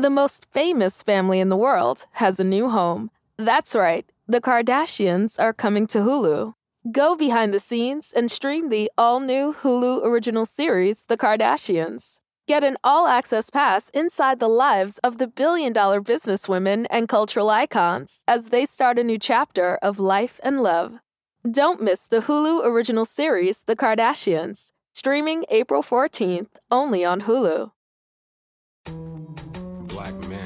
The most famous family in the world has a new home. That's right, the Kardashians are coming to Hulu. Go behind the scenes and stream the all new Hulu original series, The Kardashians. Get an all access pass inside the lives of the billion dollar businesswomen and cultural icons as they start a new chapter of life and love. Don't miss the Hulu original series, The Kardashians, streaming April 14th only on Hulu.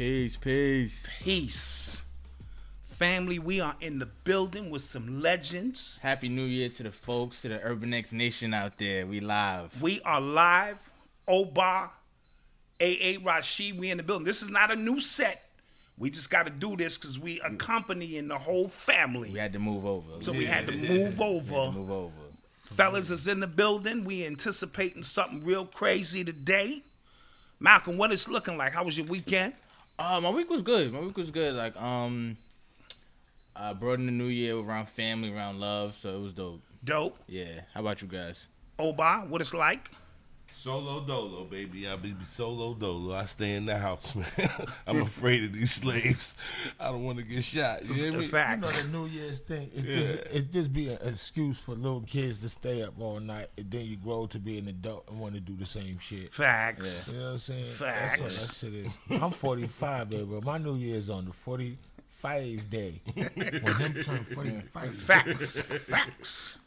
Peace, peace. Peace. Family, we are in the building with some legends. Happy New Year to the folks, to the Urban X Nation out there. We live. We are live. Oba, AA Rashid, we in the building. This is not a new set. We just got to do this because we accompanying the whole family. We had to move over. so we had to move over. move over. Fellas is in the building. We anticipating something real crazy today. Malcolm, what is looking like? How was your weekend? Uh, my week was good. My week was good. Like, um, I brought in the new year around family, around love, so it was dope. Dope. Yeah. How about you guys? Oba, what it's like? Solo dolo, baby. I be solo dolo. I stay in the house, man. I'm afraid of these slaves. I don't want to get shot. You hear The me? You facts. know the New Year's thing. It just it just be an excuse for little kids to stay up all night, and then you grow to be an adult and want to do the same shit. Facts. You know what I'm saying? Facts. That's all that shit is. I'm 45, baby, but my New Year's on the 45 day. when them turn 45. Facts. Facts.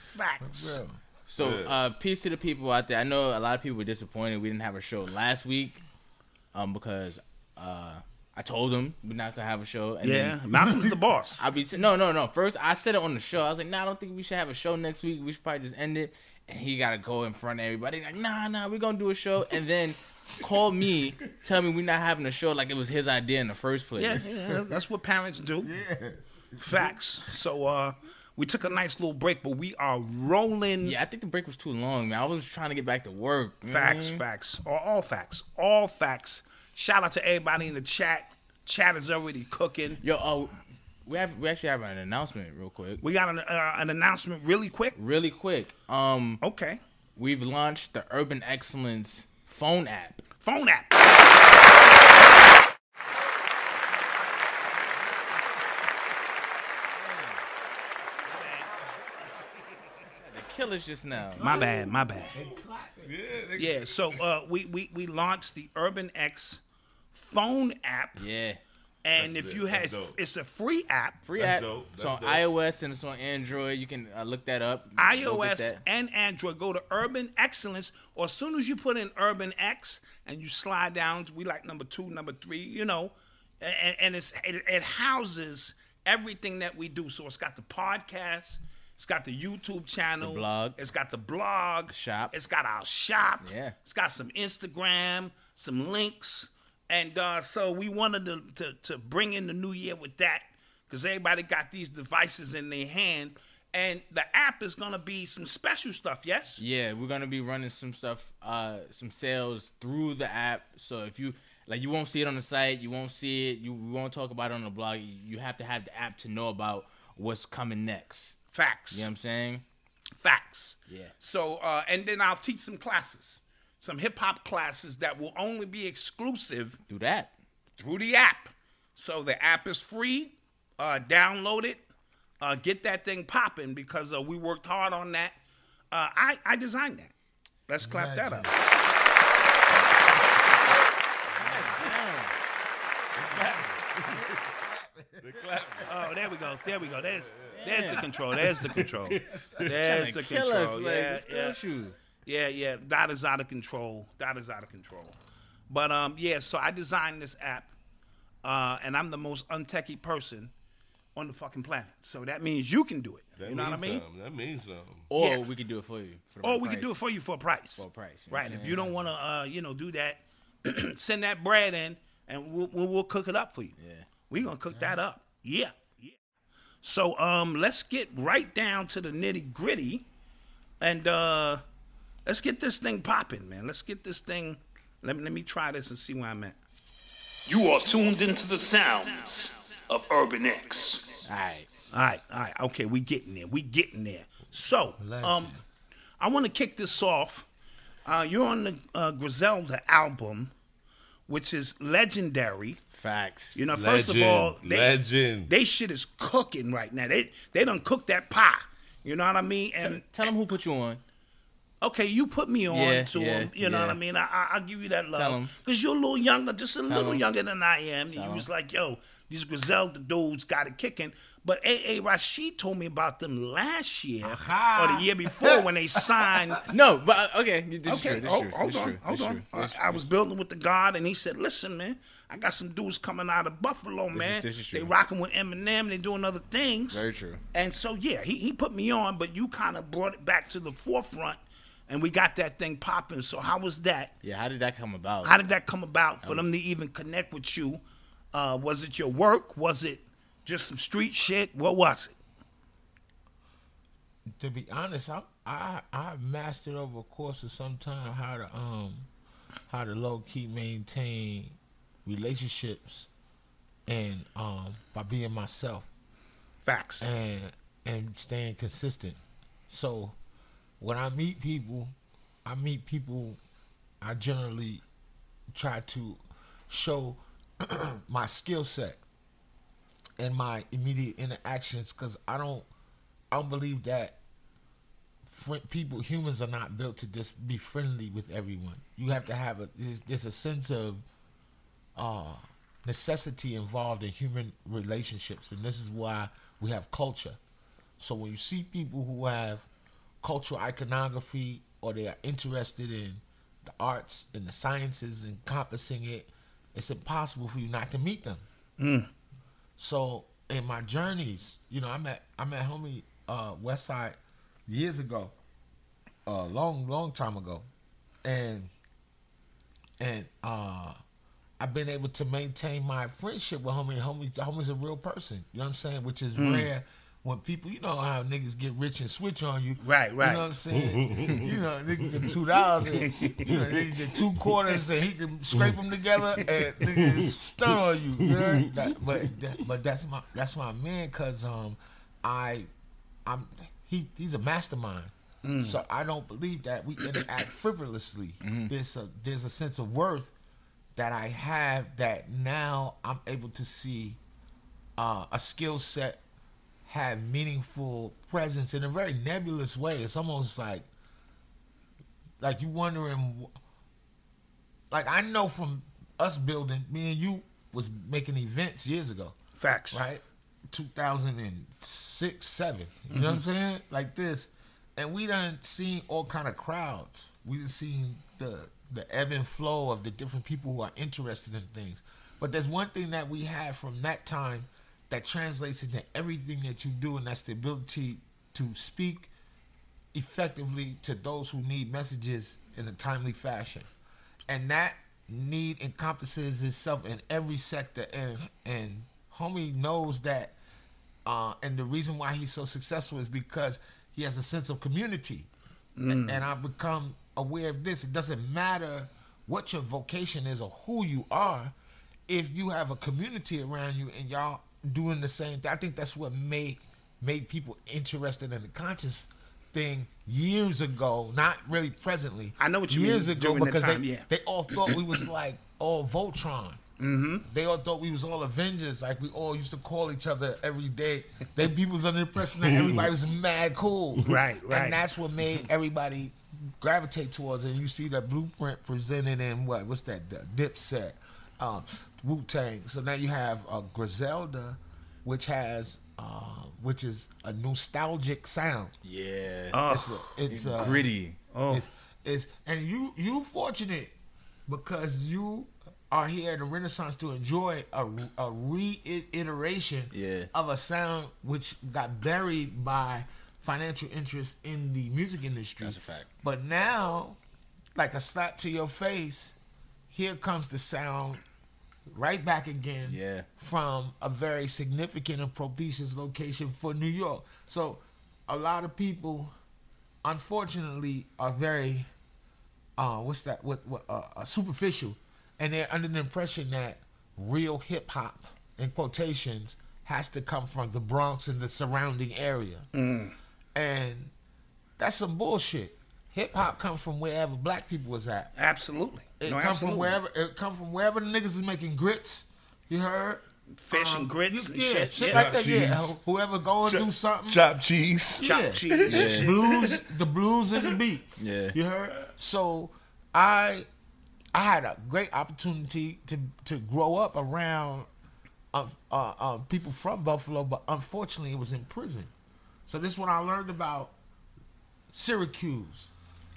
Facts. Real. So, uh, peace to the people out there. I know a lot of people were disappointed we didn't have a show last week, um, because uh, I told them we're not gonna have a show. And Yeah, then Malcolm's the boss. I be t- no, no, no. First, I said it on the show. I was like, nah, I don't think we should have a show next week. We should probably just end it. And he got to go in front of everybody. Like, nah, nah, we're gonna do a show. And then call me, tell me we're not having a show like it was his idea in the first place. Yeah, yeah, that's what parents do. Yeah. Facts. So uh we took a nice little break, but we are rolling. Yeah, I think the break was too long, man. I was trying to get back to work. you know what I Facts, facts. All, all facts. All facts. Shout out to everybody in the chat. Chat is already cooking. Yo, oh, we have we actually have an announcement real quick. We got an, uh, an announcement really quick. Really quick. Um, Okay. we've launched the Urban Excellence phone app. Phone app. Killers just now. My bad, my bad. Yeah, so uh, we, we, we launched the Urban X phone app. Yeah. And That's if lit. you have, That's dope. it's a free app. Free That's app. dope. It's on dope. iOS and it's on Android. You can uh, look that up. iOS that. and Android. Go to Urban Excellence, or as soon as you put in Urban X and you slide down, we like number two, number three, you know, and, and it's it, it houses everything that we do. So it's got the podcast, It's got the YouTube channel, The blog. It's got the blog, Shop. It's got our shop. Yeah. It's got some Instagram, some links, and uh, so we wanted to, to to bring in the new year with that because everybody got these devices in their hand, and the app is gonna be some special stuff. Yes. Yeah, we're gonna be running some stuff, uh, some sales through the app. So if you like, you won't see it on the site, you won't see it, you we won't talk about it on the blog. You have to have the app to know about what's coming next. Facts. You know what I'm saying? Facts. Yeah. So, uh, and then I'll teach some classes, some hip hop classes that will only be exclusive Do that. through the app. So the app is free. Uh, download it. Uh, get that thing popping because uh, we worked hard on that. Uh, I I designed that. Let's clap that up. Oh, there we go. There we go. There's there's the control. There's the control. There's the Kill control. us, like, yeah, what's yeah. you? Yeah, yeah, that is out of control. That is out of control. But um, yeah, so I designed this app, uh, and I'm the most untechy person on the fucking planet. So that means you can do it. That you know what I means mean? Something. That means something. Or Yeah. we can do it for you. For Or right we can do it for you for a price. For a price, you right? what I'm If you don't want to, uh, you know, do that, send that bread in, and we'll, we'll we'll cook it up for you. Yeah. We gonna cook that up. Yeah, yeah. So um, let's get right down to the nitty gritty, and uh, let's get this thing popping, man. Let's get this thing. Let me let me try this and see where I'm at. You are tuned into the sounds of Urban X. All right. All right, all right, okay, we getting there. We getting there. So, um, I want to kick this off. Uh, you're on the uh, Griselda album, which is legendary. Facts. You know, first of all, they, legend. they shit is cooking right now. They they done cooked that pie. You know what I mean? And Tell them who put you on. okay, you put me on Yeah, to yeah, him. You know what. I mean? I, I I'll give you that Tell love 'em. because you're a little younger, just a little 'em. younger than I am. Tell you 'em. was like, yo, these Griselda dudes got it kicking. But A.A. Rashid told me about them last year or the year before when they signed. No, but uh, okay. This is Okay, true. This hold, true. hold this on, true. hold this on. true. I, I was building with the God, and he said, "Listen, man, I got some dudes coming out of Buffalo, man. this is they true. rocking with Eminem, they doing other things. Very true. And so, yeah, he, he put me on, but you kind of brought it back to the forefront, and we got that thing popping. So, how was that? Yeah, how did that come about? How did that come about for them to even connect with you? Uh, was it your work? Was it just some street shit? What was it? to be honest, I I I mastered over a course of some time how to um how to low key maintain relationships and um by being myself Facts. and and staying consistent. So when I meet people, I meet people I generally try to show my skill set and my immediate interactions because I don't I don't believe that people humans are not built to just be friendly with everyone. You have to have a there's, there's a sense of uh, necessity involved in human relationships, and this is why we have culture. So when you see people who have cultural iconography or they are interested in the arts and the sciences encompassing it, it's impossible for you not to meet them. So in my journeys, you know, I met I met homie uh Westside years ago, a long, long time ago. And and uh I've been able to maintain my friendship with homie. Homie homie's a real person. You know what I'm saying? Which is rare when people you know how niggas get rich and switch on you. Right, right. You know what I'm saying? you know, nigga get two dollars and you know, nigga get two quarters and he can scrape them together and nigga stun on you. You know? That, but that, but that's my that's my man cause um I I'm he he's a mastermind. So I don't believe that we interact frivolously. There's a there's a sense of worth that I have that now I'm able to see uh, a skill set have meaningful presence in a very nebulous way. It's almost like like you wondering like I know from us building, me and you was making events years ago Facts. right? 2006, 7. You know what I'm mm-hmm. saying? Like this. And we done seen all kind of crowds. We done seen the the ebb and flow of the different people who are interested in things. But there's one thing that we have from that time that translates into everything that you do, and that's the ability to speak effectively to those who need messages in a timely fashion, and that need encompasses itself in every sector. And and homie knows that, uh, and the reason why he's so successful is because he has a sense of community. And, and I've become aware of this. It doesn't matter what your vocation is or who you are, if you have a community around you and y'all doing the same thing. I think that's what made made people interested in the conscious thing years ago, not really presently. I know what you years mean, ago during the because time, they, yeah. they all thought we was like all Voltron. Mm-hmm. They all thought we was all Avengers, like we all used to call each other every day. They people was under the impression that everybody was mad cool, Right, right. And that's what made everybody gravitate towards it. And you see that blueprint presented in what? What's that? The Dipset, um, Wu Tang. So now you have uh, Griselda, which has, uh, which is a nostalgic sound. Yeah. Oh, It's a, it's a, Gritty. oh. it's, it's and you you fortunate because you are here at the Renaissance to enjoy a, a reiteration Yeah. of a sound which got buried by financial interest in the music industry. That's a fact. But now, like a slap to your face, here comes the sound right back again Yeah. from a very significant and propitious location for New York. So a lot of people, unfortunately, are very, uh, what's that? What, what uh, uh, superficial, and they're under the impression that real hip hop, in quotations, has to come from the Bronx and the surrounding area, and that's some bullshit. Hip hop comes from wherever black people was at. Absolutely. It no, come absolutely. from wherever. It come from wherever the niggas is making grits. You heard? Fish and Um, grits you- and yeah, shit. shit yeah. like that. Cheese. Yeah, whoever going to do something. Chop cheese. Chop yeah. cheese. and shit. blues, the blues and the beats. Yeah. you heard. So, I, I had a great opportunity to to grow up around, uh, uh, uh, people from Buffalo, but unfortunately, it was in prison. So this is when I learned about Syracuse,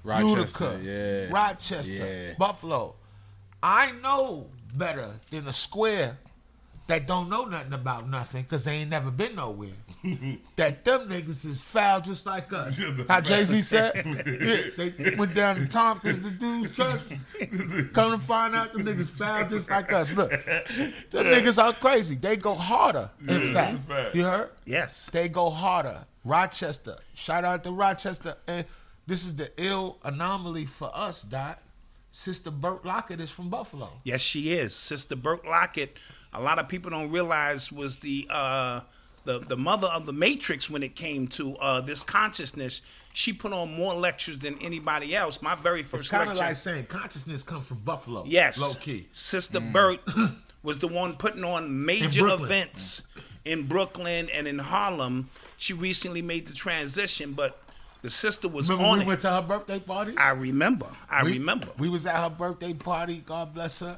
Rochester. Utica, Yeah. Rochester, Yeah. Buffalo. I know better than a square that don't know nothing about nothing because they ain't never been nowhere. that them niggas is foul just like us. How Jay Z said, yeah, they went down to Tompkins, the dudes trust. Come to find out, them niggas foul just like us. Look, them niggas are crazy. They go harder. In fact, fact. you heard? Yes. They go harder. Rochester. Shout out to Rochester. And this is the ill anomaly for us, Dot. Sister Burt Lockett is from Buffalo. Yes, she is. Sister Burke Lockett, a lot of people don't realize was the uh, the the mother of the Matrix when it came to uh, this consciousness. She put on more lectures than anybody else. My very It's first kind of like saying consciousness comes from Buffalo. Yes. Low key. Sister Burt was the one putting on major Brooklyn. events in Brooklyn and in Harlem. She recently made the transition, but the sister was Remember on we it. went to her birthday party? I remember. I we, remember. We was at her birthday party. God bless her.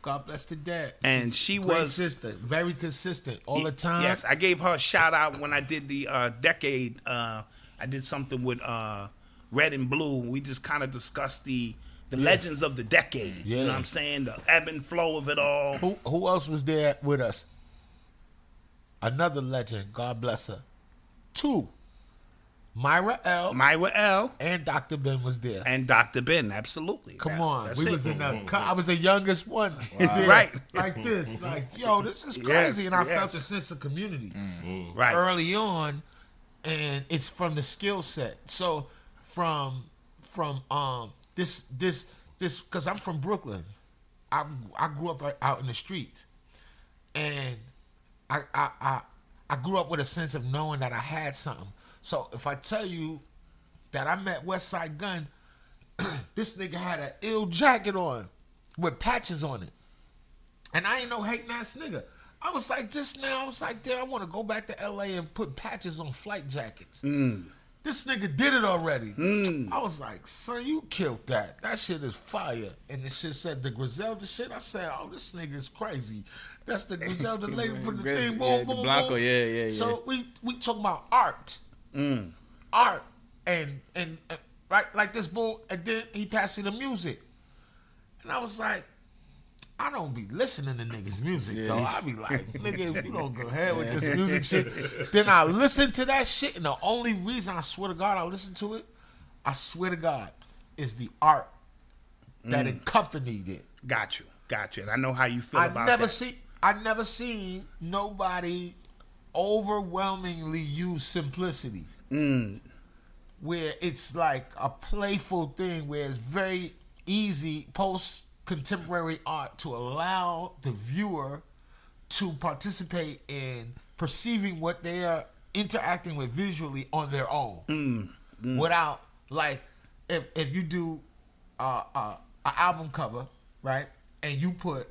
God bless the dead. And She's she was- sister, very consistent all the time. Yes, I gave her a shout out when I did the uh, decade. Uh, I did something with uh, Red and Blue. We just kind of discussed the the legends of the decade. You know what I'm saying? The ebb and flow of it all. Who who else was there with us? Another legend. God bless her. Two. Myra L. Myra L. and Dr. Ben was there. and Dr. Ben. Absolutely. Come That- on, we it. was in the. I was the youngest one. there, Right. like this, like yo, this is Yes, crazy, and I felt yes. a sense of community right. early on, and it's from the skill set. So from from um this this this because I'm from Brooklyn, I I grew up out- out in the streets, and I I I I grew up with a sense of knowing that I had something. So if I tell you that I met Westside Gunn, this nigga had an ill jacket on with patches on it. And I ain't no hating ass nigga. I was like, just now, I was like, damn, I want to go back to LA and put patches on flight jackets. Mm. This nigga did it already. Mm. I was like, son, you killed that. That shit is fire. And the shit said the Griselda shit. I said, oh, this nigga is crazy. That's the Griselda lady from the thing. yeah, Boom, the boom, Blanco, boom. yeah, yeah, yeah. So we we talk about art, art, and and uh, right like this bull. And then he passed me the music, and I was like, I don't be listening to niggas' music though. I be like, nigga, if you don't go ahead with this music shit, then I listen to that shit. And the only reason I swear to God I listen to it, I swear to God, is the art that accompanied it. Got you, got you. And I know how you feel I about never that. see I never seen nobody overwhelmingly use simplicity. Mm. Where it's like a playful thing where it's very easy post contemporary art to allow the viewer to participate in perceiving what they are interacting with visually on their own Mm, without like if if you do uh, uh, an album cover right and you put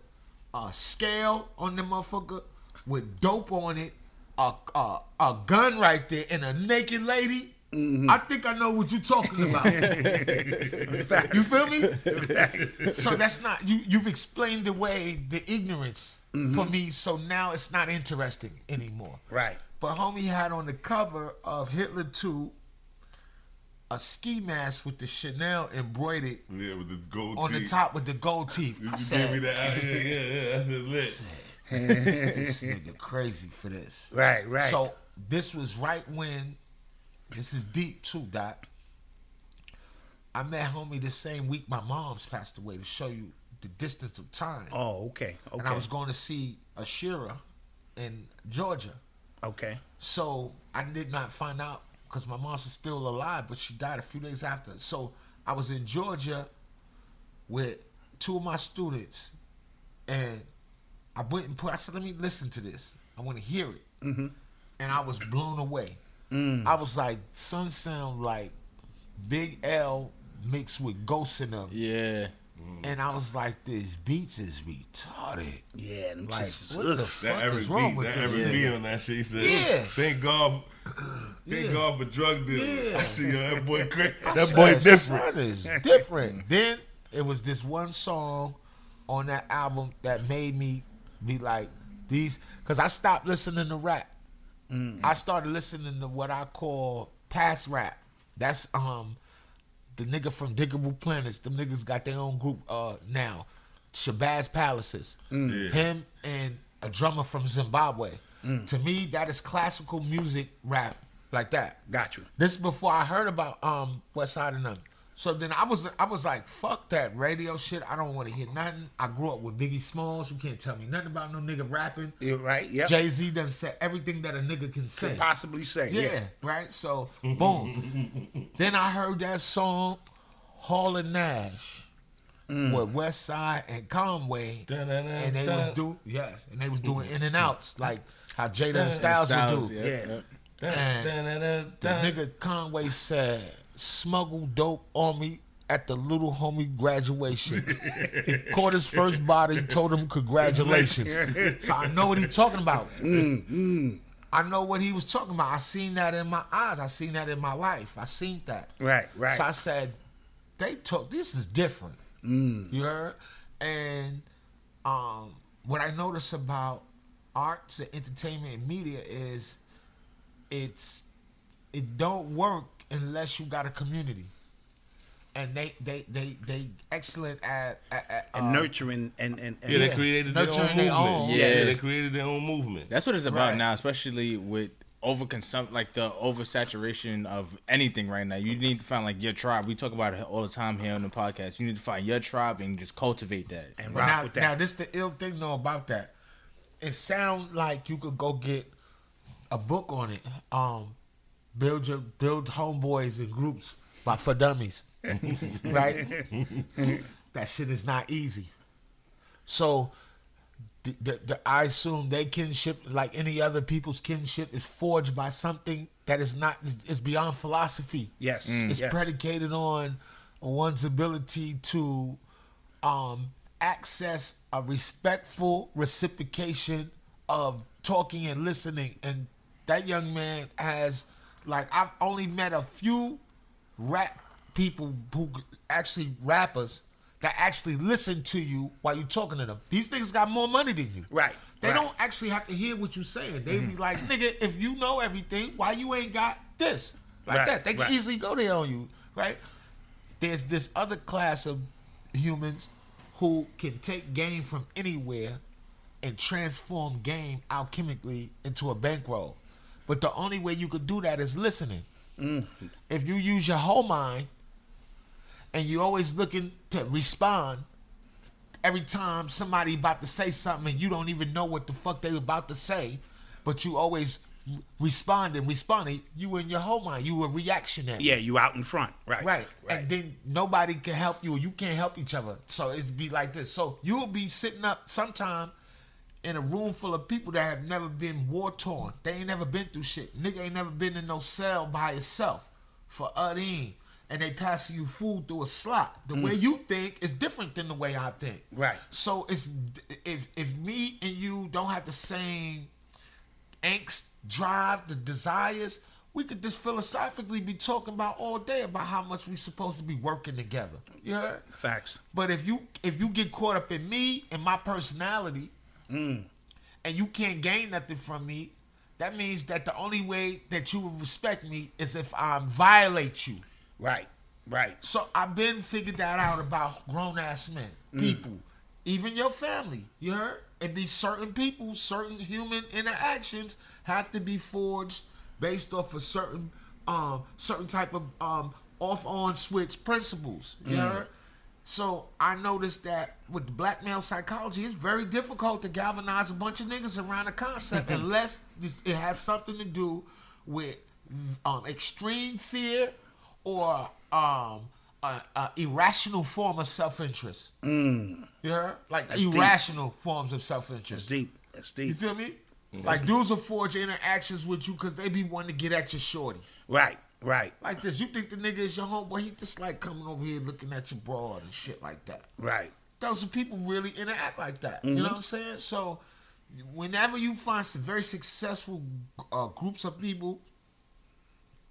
a scale on the motherfucker with dope on it a, a, a gun right there and a naked lady Mm-hmm. I think I know what you're talking about. you feel me? so that's not you. You've explained away the ignorance for me. So now it's not interesting anymore. Right. But homie had on the cover of Hitler 2 a ski mask with the Chanel embroidered Yeah, with the gold on the top with the gold teeth. You I gave me said, that. Yeah, yeah, yeah. That's lit. this nigga crazy for this. Right, right. So this was right when this is deep too, Doc. I met homie the same week my mom's passed away to show you the distance of time. oh, okay, okay, And I was going to see Ashira in Georgia. okay. So I did not find out because my mom's still alive, but she died a few days after. So I was in Georgia with two of my students, and I went and put. I said, "Let me listen to this. I want to hear it." Mm-hmm. And I was blown away. Mm. I was like, "Son, sound like Big L mixed with Ghost in them." Yeah. And I was like, "This beats is retarded." Yeah, them Like, shits is- what the That fuck every is wrong beat, with that this? every beat on that shit. He said, Yeah. "Thank God, thank Yeah. God for drug dealers." Yeah. I see yo, that boy crazy. I That boy said, different. Son is different. then it was this one song on that album that made me be like these because I stopped listening to rap. I started listening to what I call past rap. That's um the nigga from Diggable Planets. Them niggas got their own group uh now. Shabazz Palaces. Yeah. Him and a drummer from Zimbabwe. Mm. To me, that is classical music rap like that. Got you. This is before I heard about um West Side and them. So then I was I was like, fuck that radio shit. I don't want to hear nothing. I grew up with Biggie Smalls. You can't tell me nothing about no nigga rapping. You're right. Yeah. Jay Z done said everything that a nigga can say. Could possibly say. Yeah, Yeah. right. So boom. then I heard that song, Hall and Nash, Mm. with West Side and Conway, and they was do yes, and they was doing in and outs like how Jada and Styles, Styles, would do. yeah. Yeah. Da- And. The nigga Conway said, smuggle dope on me at the little homie graduation. he caught his first body, told him congratulations. so I know what he's talking about. Mm, mm. I know what he was talking about. I seen that in my eyes. I seen that in my life. I seen that. Right. Right. So I said, they took this is different. Mm. You heard? And um, what I notice about arts and entertainment and media is it's it don't work unless you got a community. And they they they they excellent at, at, at and uh, nurturing and and, and Yeah, they Yeah. created their own movement. their own. Yeah, Yeah. they created their own movement. That's what it's about Right. now, especially with overconsum like the oversaturation of anything right now. You need to find like your tribe. We talk about it all the time here on the podcast. You need to find your tribe and just cultivate that. and rock now, with that. now this the ill thing though about that. It sound like you could go get a book on it. Um, build your build homeboys and groups by for dummies, right? that shit is not easy. So, the, the, the I assume they kinship, like any other people's kinship, is forged by something that is not is, is beyond philosophy. yes. It's yes. predicated on one's ability to um, access a respectful reciprocation of talking and listening. And that young man has, like, I've only met a few rap people who actually rappers that actually listen to you while you're talking to them. These niggas got more money than you. Right, They right. don't actually have to hear what you're saying. They be mm-hmm. like, nigga, if you know everything, why you ain't got this? Like Right, that. They can right. easily go there on you, right? There's this other class of humans who can take game from anywhere and transform game alchemically into a bankroll. But the only way you could do that is listening. Mm. If you use your whole mind and you're always looking to respond every time somebody about to say something and you don't even know what the fuck they about to say, but you always r- responding, responding, you in your whole mind, you a reactionary. Yeah, you out in front. Right. Right. Right. And then nobody can help you or you can't help each other. So it'd be like this. So you'll be sitting up sometime in a room full of people that have never been war torn. They ain't never been through shit. Nigga ain't never been in no cell by itself for Udine. And they passing you food through a slot. The mm. way you think is different than the way I think. Right. So it's if if me and you don't have the same angst, drive, the desires, we could just philosophically be talking about all day about how much we supposed to be working together. You heard? Facts. But if you if you get caught up in me and my personality, and you can't gain nothing from me, that means that the only way that you will respect me is if I violate you. Right. Right. So I've been figured that out about grown ass men, people, even your family. You heard? And these certain people, certain human interactions have to be forged based off of certain, um, certain type of um, off on switch principles. You heard? So I noticed that with the black male psychology, it's very difficult to galvanize a bunch of niggas around a concept unless it has something to do with um, extreme fear or um, a, a irrational form of self-interest. Mm. You heard? Like That's deep. irrational forms of self-interest. It's deep. It's You feel me? Like dudes will forge interactions with you because they be wanting to get at your shorty. Right. Right. Like this, you think the nigga is your homeboy? He just like coming over here looking at your broad and shit like that. Right. Those are people really interact like that. You know what I'm saying? So, whenever you find some very successful uh, groups of people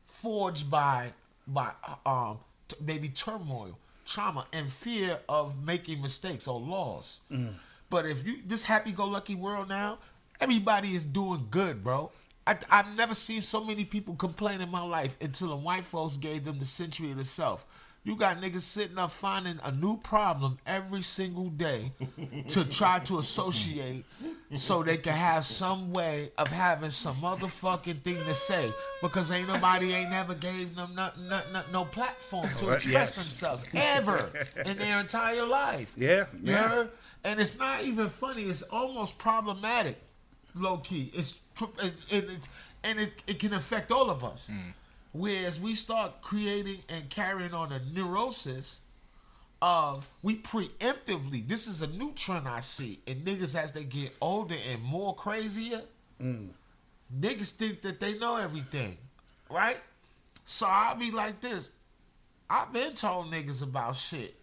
forged by by um t- maybe turmoil, trauma, and fear of making mistakes or loss. But if you this happy-go-lucky world now, everybody is doing good, bro. I, I've never seen so many people complain in my life until the white folks gave them the century of the self. You got niggas sitting up finding a new problem every single day to try to associate so they can have some way of having some motherfucking thing to say because ain't nobody ain't never gave them no, no, no, no platform to express yes. themselves ever in their entire life. Yeah, You yeah. heard? And it's not even funny. It's almost problematic, low key. It's and, and it and it, it can affect all of us. Mm. Whereas we start creating and carrying on a neurosis of we preemptively. This is a new trend I see and niggas as they get older and more crazier. Mm. Niggas think that they know everything, right? So I'll be like this. I've been told niggas about shit.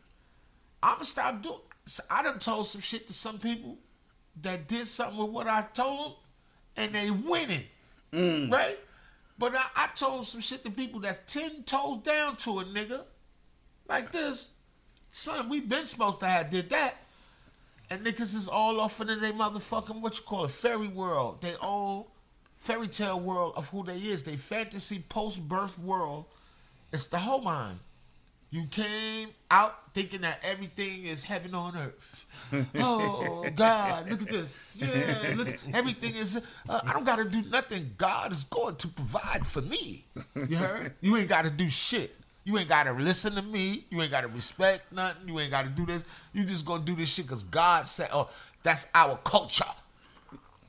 I'ma stop doing. so I done told some shit to some people that did something with what I told them, and they winning, mm. right? But I, I told some shit to people that's ten toes down to a nigga, like this. Son, we been supposed to have did that, and niggas is all off into their motherfucking what you call it fairy world, they own fairy tale world of who they is, they fantasy post birth world. It's the whole mind. You came out thinking that everything is heaven on earth. Oh God, look at this. Yeah, look, everything is. Uh, I don't got to do nothing. God is going to provide for me. You heard? You ain't got to do shit. You ain't got to listen to me. You ain't got to respect nothing. You ain't got to do this. You just gonna do this shit because God said, "Oh, that's our culture."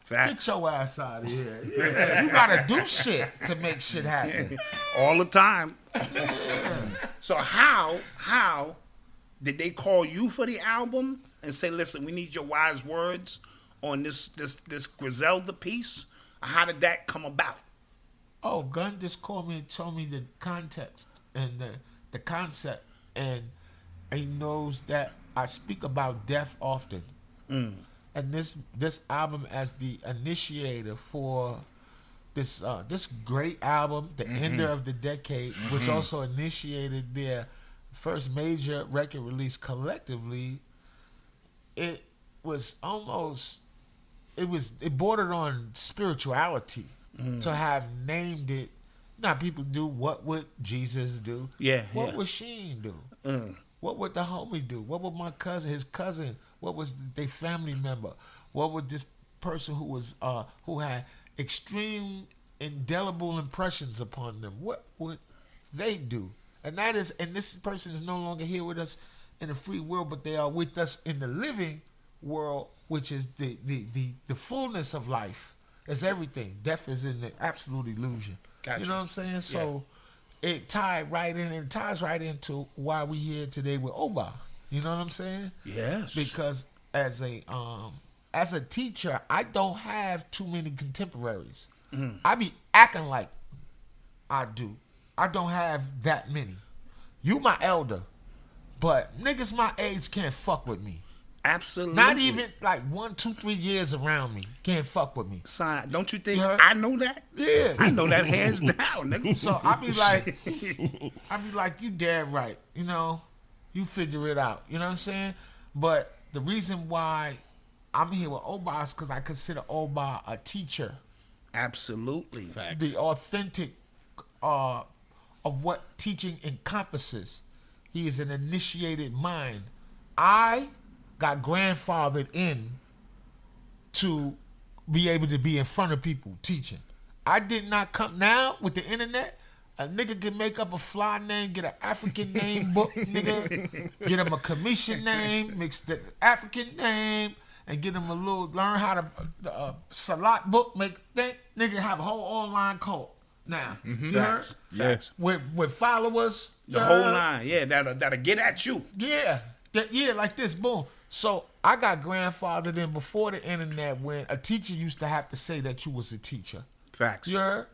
Get your ass out of here. Yeah, you gotta do shit to make shit happen. All the time. so how how did they call you for the album and say, listen, we need your wise words on this this this Griselda piece? How did that come about? Oh, Gunn just called me and told me the context and the, the concept, and he knows that I speak about death often. Mm. And this this album as the initiator for this uh, this great album, the ender of the decade, which also initiated their first major record release collectively. It was almost it was it bordered on spirituality to have named it. Now people do what would Jesus do? Yeah, What yeah. would Chine do? What would the homie do? What would my cousin, his cousin, what was their family member? What would this person who was uh who had extreme indelible impressions upon them, what would they do? And that is and this person is no longer here with us in the free world, but they are with us in the living world, which is the the the, the fullness of life. It's everything. Death is in the absolute illusion. Gotcha. You know what I'm saying? So it tied right in and ties right into why we here today with Oba. You know what I'm saying? Yes. Because as a um as a teacher, I don't have too many contemporaries. Mm-hmm. I be acting like I do. I don't have that many. You my elder, but niggas my age can't fuck with me. Absolutely. Not even like one, two, three years around me can't fuck with me. Son, don't you think heard? I know that? Yeah. I know that hands down, nigga. So I be like, I be like, you dead right. You know, you figure it out. You know what I'm saying? But the reason why I'm here with Oba because I consider Oba a teacher, Absolutely. the authentic uh, of what teaching encompasses. He is an initiated mind. I got grandfathered in to be able to be in front of people teaching. I did not come now with the internet. A nigga can make up a fly name, get an African name book, nigga. Get him a commission name, mix the African name, and get him a little learn how to uh, salat book, make think nigga have a whole online cult now. You heard? Facts. Facts. With with followers, The you whole heard? line. Yeah, that'll, that'll get at you. Yeah, that, yeah, like this, boom. So I got grandfathered in before the internet when a teacher used to have to say that you was a teacher. Facts. You heard?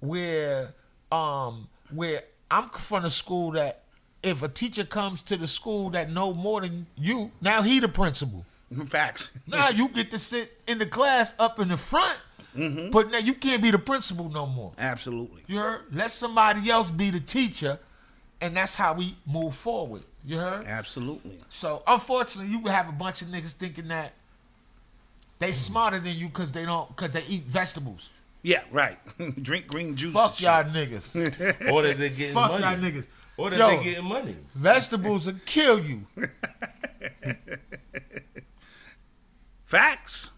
Where um where I'm from a school that if a teacher comes to the school that know more than you, now he the principal. Facts. Now you get to sit in the class up in the front, mm-hmm. but now you can't be the principal no more. Absolutely. You heard? Let somebody else be the teacher, and that's how we move forward. You heard? Absolutely. So unfortunately, you have a bunch of niggas thinking that they mm-hmm. smarter than you because they don't because they eat vegetables. Yeah, right. Drink green juice. Fuck y'all niggas. Or that they're getting Fuck money. y'all niggas. Or that Yo. they're getting money. Vegetables will kill you. Facts.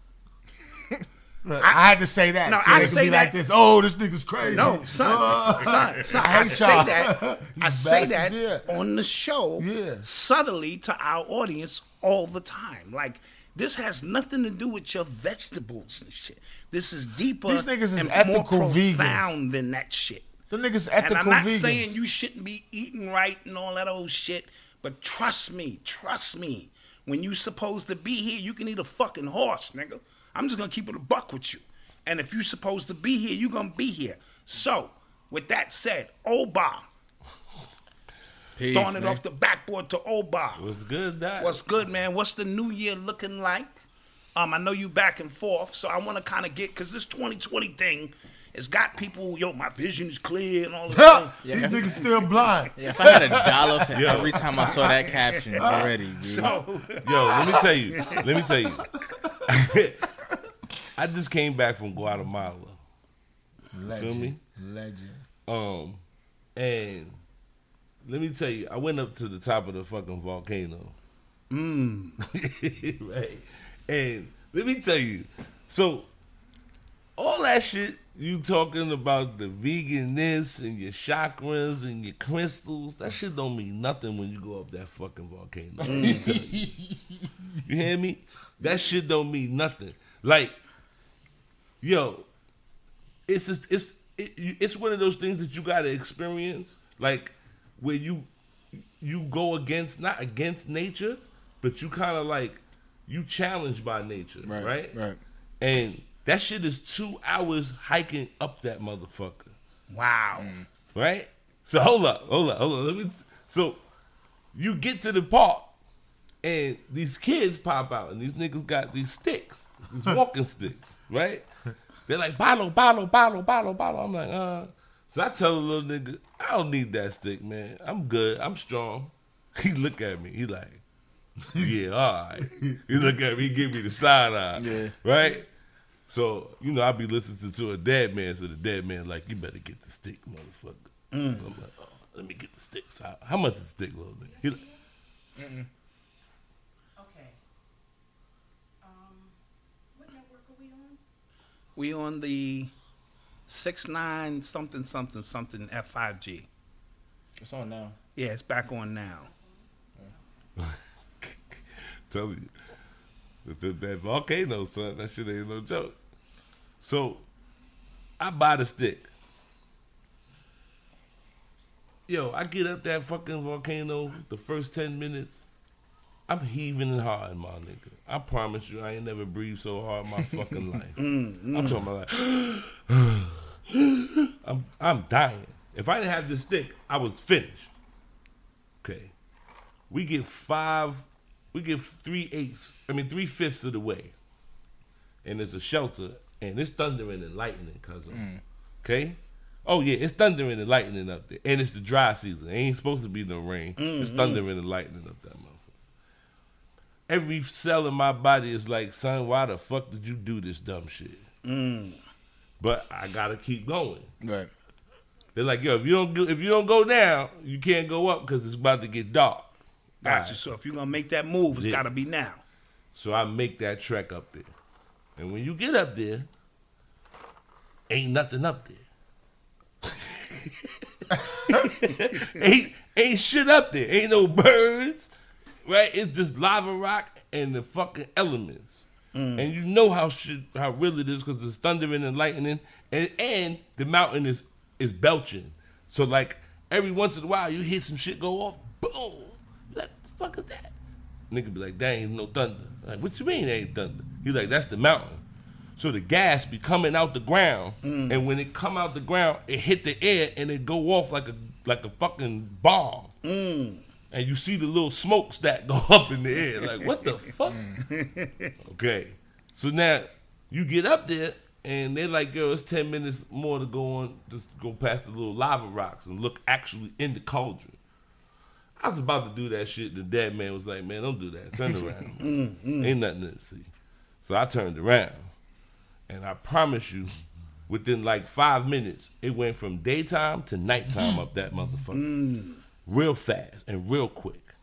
Look, I, had to say that. No, so I say be like that- this. Oh, this nigga's crazy. No, son, Uh, son, son. I I, say y'all. that. I say that yeah. on the show Yeah. subtly to our audience all the time. Like this has nothing to do with your vegetables and shit. This is deeper. These niggas is and ethical more vegans. than that shit. The niggas ethical. And I'm not vegans. saying you shouldn't be eating right and all that old shit, but trust me, trust me. When you supposed to be here, you can eat a fucking horse, nigga. I'm just gonna keep it a buck with you. And if you supposed to be here, you gonna be here. So, with that said, Oba, Peace, throwing it man. off the backboard to Oba. What's good, Doc? What's good, man? What's the new year looking like? Um, I know you back and forth, so I want to kind of get because this 2020 thing has got people. Yo, my vision is clear and all this. Huh, stuff. These niggas still blind. Yeah, if I had a dollar for Yo. every time I saw that caption already, dude. So, Yo, let me tell you. Let me tell you. I just came back from Guatemala. Legend. me? Legend. Um, and let me tell you, I went up to the top of the fucking volcano. mm, right? And let me tell you, so all that shit you talking about the vegan this and your chakras and your crystals, that shit don't mean nothing when you go up that fucking volcano. Let me tell you. You hear me? That shit don't mean nothing. Like, yo, it's just, it's it, it's one of those things that you gotta experience, like where you you go against not against nature, but you kind of like you challenged by nature, right? right. And that shit is two hours hiking up that motherfucker, wow. right? So hold up, hold up, hold up. Let me. So you get to the park, and these kids pop out, and these niggas got these sticks, these walking sticks, right? They're like bottle, bottle, bottle, bottle, bottle. I'm like, uh. So I tell the little nigga, I don't need that stick, man. I'm good. I'm strong. He look at me. He like, yeah, all right. He look at me. He give me the side eye. Yeah. Right. So you know, I be listening to, to a dead man. So the dead man like, you better get the stick, motherfucker. I'm like, oh, let me get the stick. So how, how much is the stick, little nigga? He like, Okay. Um, what network are we on? We on the six nine something something something F five G. It's on now. Yeah, it's back on now. Tell you. That, that, volcano, son, that shit ain't no joke. So, I buy the stick. Yo, I get up that fucking volcano the first 10 minutes. I'm heaving and hard, my nigga. I promise you, I ain't never breathed so hard in my fucking life. Mm, mm. I'm talking about like, I'm, I'm dying. If I didn't have this stick, I was finished. Okay. We get five, we get three eighths, I mean, three fifths of the way. And there's a shelter, and it's thundering and lightning, cousin. Mm. Okay? Oh, yeah, it's thundering and lightning up there. And it's the dry season. It ain't supposed to be no rain. It's mm-hmm. thundering and lightning up that motherfucker. Every cell in my body is like, son, why the fuck did you do this dumb shit? Mm. But I gotta keep going. Right. They're like, yo, if you don't go, if you don't go down, you can't go up because it's about to get dark. Gotcha. Alright. So if you're gonna make that move, it's Yeah. gotta be now. So I make that trek up there. And when you get up there, ain't nothing up there. ain't ain't shit up there. Ain't no birds. Right? It's just lava rock and the fucking elements. Mm. And you know how shit how real it is because it's thundering and lightning and and the mountain is is belching. So like every once in a while you hear some shit go off, boom. You're like, the fuck is that? Nigga be like, dang, ain't no thunder. Like, what you mean ain't thunder? He like, that's the mountain. So the gas be coming out the ground, mm. and when it come out the ground, it hit the air and it go off like a like a fucking bomb. Mm. And you see the little smokestack go up in the air. Like, what the fuck? okay. So now you get up there and they're like, yo, it's 10 minutes more to go on, just go past the little lava rocks and look actually in the cauldron. I was about to do that shit. The dead man was like, man, don't do that. Turn around. Mm, mm. Ain't nothing to see. So I turned around. And I promise you, within like five minutes, it went from daytime to nighttime up that motherfucker. Mm. Real fast and real quick.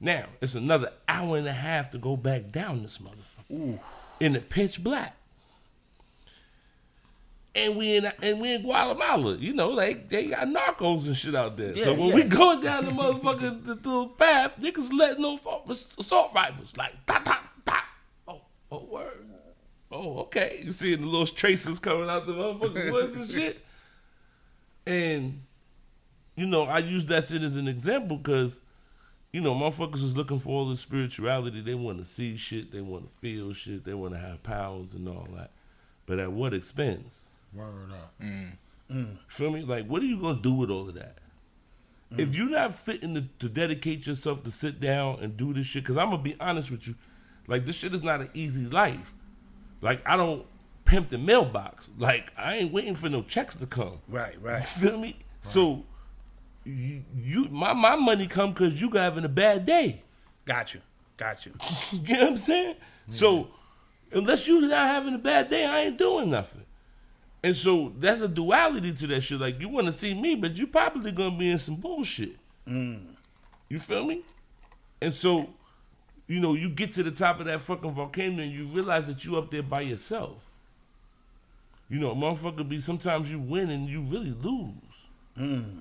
Now, it's another hour and a half to go back down this motherfucker. In the pitch black. And we in and we in Guatemala, you know, like they got narcos and shit out there. so when yeah. we going down the motherfucking the little path, niggas letting off assault rifles like ta ta ta. Oh, oh word. Oh, okay. You seeing the little traces coming out the motherfucking woods and shit. And you know, I use that shit as an example because, you know, motherfuckers is looking for all the spirituality. They want to see shit. They want to feel shit. They want to have powers and all that. But at what expense? Word up. Mm. Mm. Feel me? Like, what are you gonna do with all of that? Mm. If you're not fitting to, to dedicate yourself to sit down and do this shit, because I'm gonna be honest with you, like this shit is not an easy life. Like I don't pimp the mailbox. Like I ain't waiting for no checks to come. Right, You right. feel me? So you, you my my money come because you having a bad day. Got you. Got you. You get what I'm saying? So unless you're not having a bad day, I ain't doing nothing. And so that's a duality to that shit. Like you want to see me, but you probably gonna be in some bullshit. Mm. You feel me? And so, you know, you get to the top of that fucking volcano and you realize that you up there by yourself. You know, motherfucker be sometimes you win and you really lose. Mm.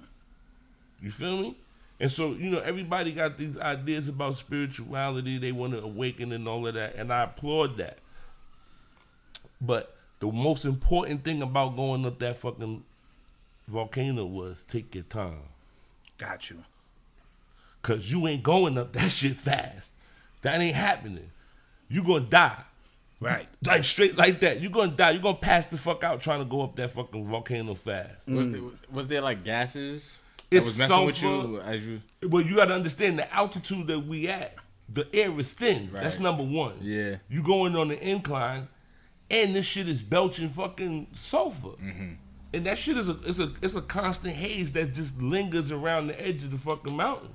You feel me? And so, you know, everybody got these ideas about spirituality. They want to awaken and all of that. And I applaud that. But the most important thing about going up that fucking volcano was take your time. Got you. Cause you ain't going up that shit fast. That ain't happening. You gonna die. Right. Like straight like that. You gonna die. You gonna pass the fuck out trying to go up that fucking volcano fast. Was, mm. there, was there like gases that It's was messing with sulfur. you as you? But you gotta understand the altitude that we at. The air is thin. That's number one. Yeah. You going on the incline, and this shit is belching fucking sulfur. Mm-hmm. And that shit is a it's a it's a constant haze that just lingers around the edge of the fucking mountain.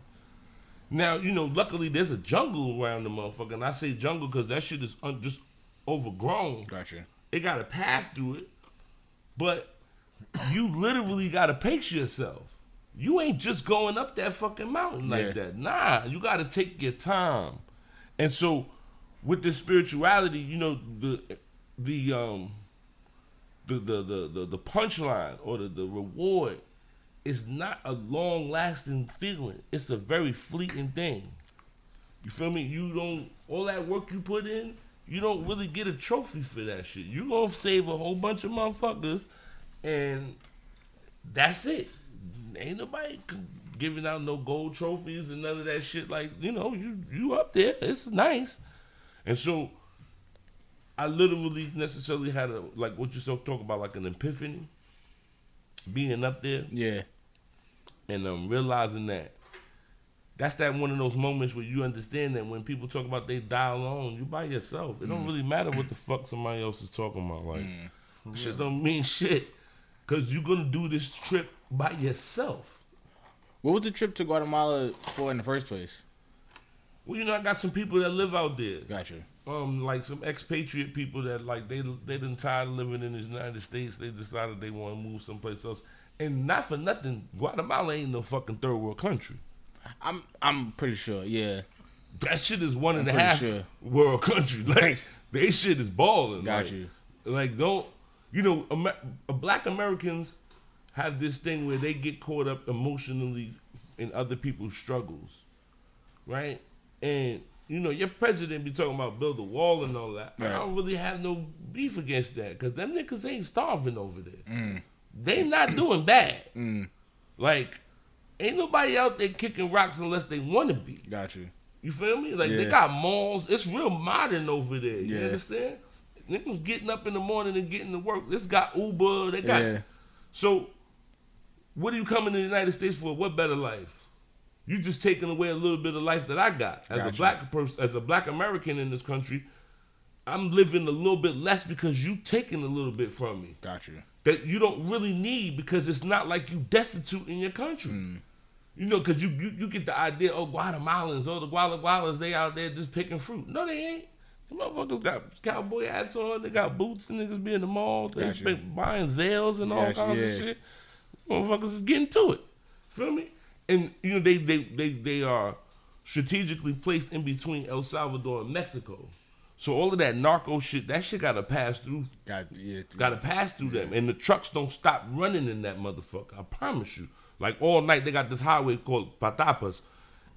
Now you know, luckily there's a jungle around the motherfucker, and I say jungle because that shit is un- just overgrown. Gotcha. It got a path through it, but you literally got to pace yourself. you ain't just going up that fucking mountain like Yeah. that. Nah, you got to take your time. And so, with the spirituality, you know the the um the the the the, punchline or the, the reward is not a long lasting feeling. It's a very fleeting thing. You feel me? You don't all that work you put in, you don't really get a trophy for that shit. You gonna save a whole bunch of motherfuckers, and that's it. Ain't nobody giving out no gold trophies and none of that shit. Like you know, you you up there. It's nice, and so I literally necessarily had a like what you so talk about like an epiphany, being up there Yeah. and um, realizing that that's that one of those moments where you understand that when people talk about they die alone, you by yourself. It don't really matter what the fuck somebody else is talking about. Like, shit don't mean shit, cause you're gonna do this trip by yourself. What was the trip to Guatemala for in the first place? Well, you know, I got some people that live out there. Gotcha. Um, like some expatriate people that like they they done tired of living in the United States. They decided they want to move someplace else. And not for nothing, Guatemala ain't no fucking third world country. I'm I'm pretty sure. Yeah. that shit is one and a I'm half sure. world country. Like they shit is balling. Got like, you. Like don't you know? Amer- Black Americans have this thing where they get caught up emotionally in other people's struggles, right? And you know your president be talking about build a wall and all that. I don't really have no beef against that because them niggas ain't starving over there. Mm. They not doing bad. Like ain't nobody out there kicking rocks unless they want to be. Got you. You feel me? Like they got malls. It's real modern over there. You Yeah. understand? Niggas getting up in the morning and getting to work. This got Uber. They got. Yeah. So, what are you coming to the United States for? What better life? You just taking away a little bit of life that I got as a black person, as a black American in this country. I'm living a little bit less because you taking a little bit from me Got you. that you don't really need because it's not like you destitute in your country. Hmm. You know, because you, you you get the idea, oh, Guatemalans, oh, the Guatemalans, they out there just picking fruit. No, they ain't. The motherfuckers got cowboy hats on, they got boots, and niggas be in the mall, they Gotcha. buying Zales and all Gotcha, kinds yeah. of shit. Motherfuckers is getting to it. Feel me? And, you know, they, they, they, they are strategically placed in between El Salvador and Mexico. So all of that narco shit, that shit gotta pass through Got yeah. Got to pass through them, and the trucks don't stop running in that motherfucker. I promise you. Like all night, they got this highway called Patapas,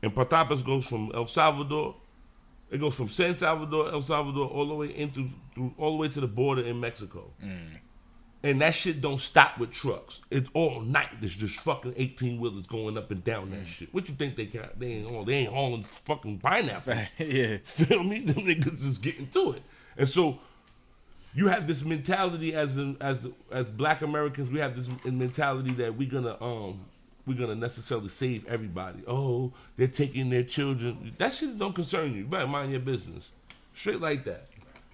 and Patapas goes from El Salvador. It goes from San Salvador, El Salvador, all the way into through, all the way to the border in Mexico. Mm. And that shit don't stop with trucks. It's all night. There's just fucking eighteen wheelers going up and down that shit. What you think they got? They ain't all. They ain't hauling fucking pineapples. yeah. Feel me? Them niggas is getting to it. And so you have this mentality as in, as as black Americans, we have this mentality that we're gonna um we're gonna necessarily save everybody. Oh, they're taking their children. That shit don't concern you. You better mind your business. Straight like that.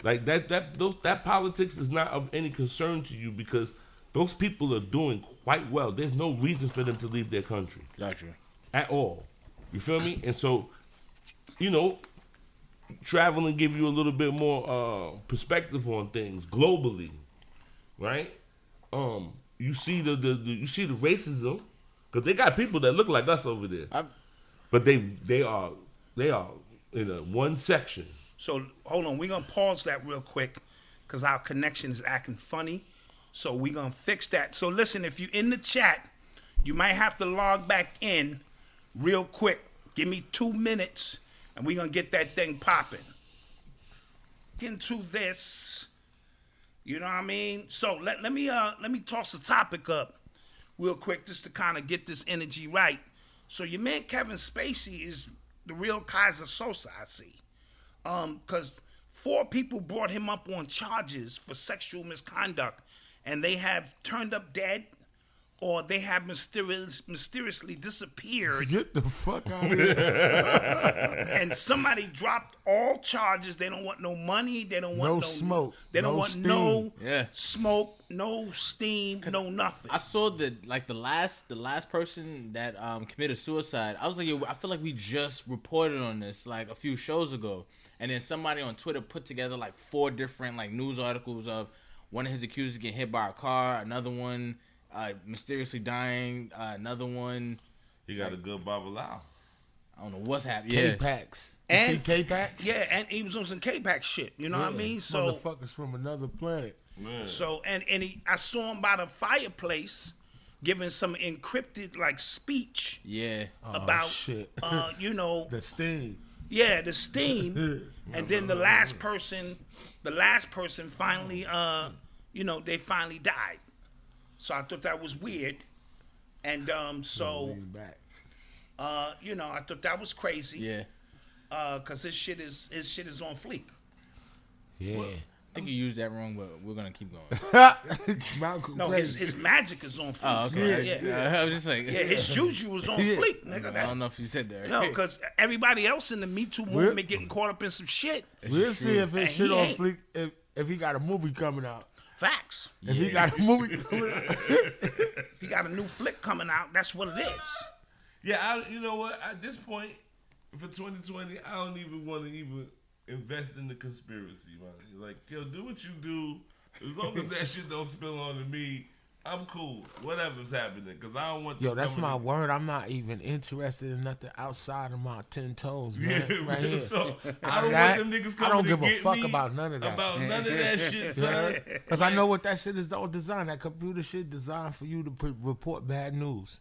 Like that that those that politics is not of any concern to you because those people are doing quite well. There's no reason for them to leave their country Got you. at all. You feel me? And so, you know, traveling give you a little bit more uh, perspective on things globally, right? Um, you see the, the, the you see the racism because they got people that look like us over there, I, but they they are they are in a one section. So hold on, we're gonna pause that real quick because our connection is acting funny. So we're gonna fix that. So listen, if you're in the chat, you might have to log back in real quick. Give me two minutes, and we're gonna get that thing popping. Into this, you know what I mean? So let, let me uh let me toss the topic up real quick just to kind of get this energy right. So your man Kevin Spacey is the real Keyser Söze, I see um because four people brought him up on charges for sexual misconduct and they have turned up dead or they have mysterious, mysteriously disappeared Get the fuck out of here. and somebody dropped all charges they don't want no money they don't want No no, smoke, they don't no want steam. no Yeah. smoke no steam no nothing I saw that like the last the last person that um committed suicide. I was like, yo, I feel like we just reported on this like a few shows ago, and then somebody on Twitter put together like four different like news articles of one of his accusers getting hit by a car, another one uh, mysteriously dying. Uh, another one. He got a good babalawo. I don't know what's happening. K Yeah. Packs. You And- see K-Pax? Yeah, and he was on some K-Pax shit. You know what I mean? So, motherfuckers from another planet. Man. so, and and he, I saw him by the fireplace, giving some encrypted like speech Yeah. about, shit. uh, you know, The Sting. Yeah, the steam, and then the last person, the last person finally, uh, you know, they finally died. So I thought that was weird, and um, so back. uh, you know, I thought that was crazy. Yeah. Uh, cause his shit is his shit is on fleek. Yeah. I think you used that wrong, but we're gonna keep going. Malcolm No, his his magic is on fleek. Oh, okay. Yeah, I, yeah. I was just like, Yeah, his juju was on Yeah. fleek, I don't That, know if you said that. Right? no, because everybody else in the Me Too movement getting caught up in some shit. We'll see if And his shit on ain't- fleek if, if he got a movie coming out. Facts. If he got a movie coming out. If he got a new flick coming out, that's what it is. Yeah, I, you know what? At this point, for 2020, I don't even want to even invest in the conspiracy, man. Like, yo, do what you do. As long as that shit don't spill onto me, I'm cool. Whatever's happening, because I don't want. Yo, to that's my in- word. I'm not even interested in nothing outside of my ten toes, man. Yeah, right here. talk. I don't That- want them niggas coming I don't give to a fuck about none of that. About none of that shit, son. Because I know what that shit is all designed. That computer shit designed for you to pre- report bad news.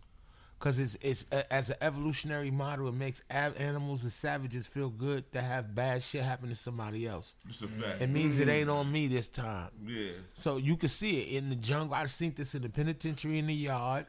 Because it's it's a, as an evolutionary model, it makes ab- animals and savages feel good to have bad shit happen to somebody else. It's a fact. It means it ain't mm. on me this time. Yeah. So you can see it in the jungle. I've seen this in the penitentiary in the yard.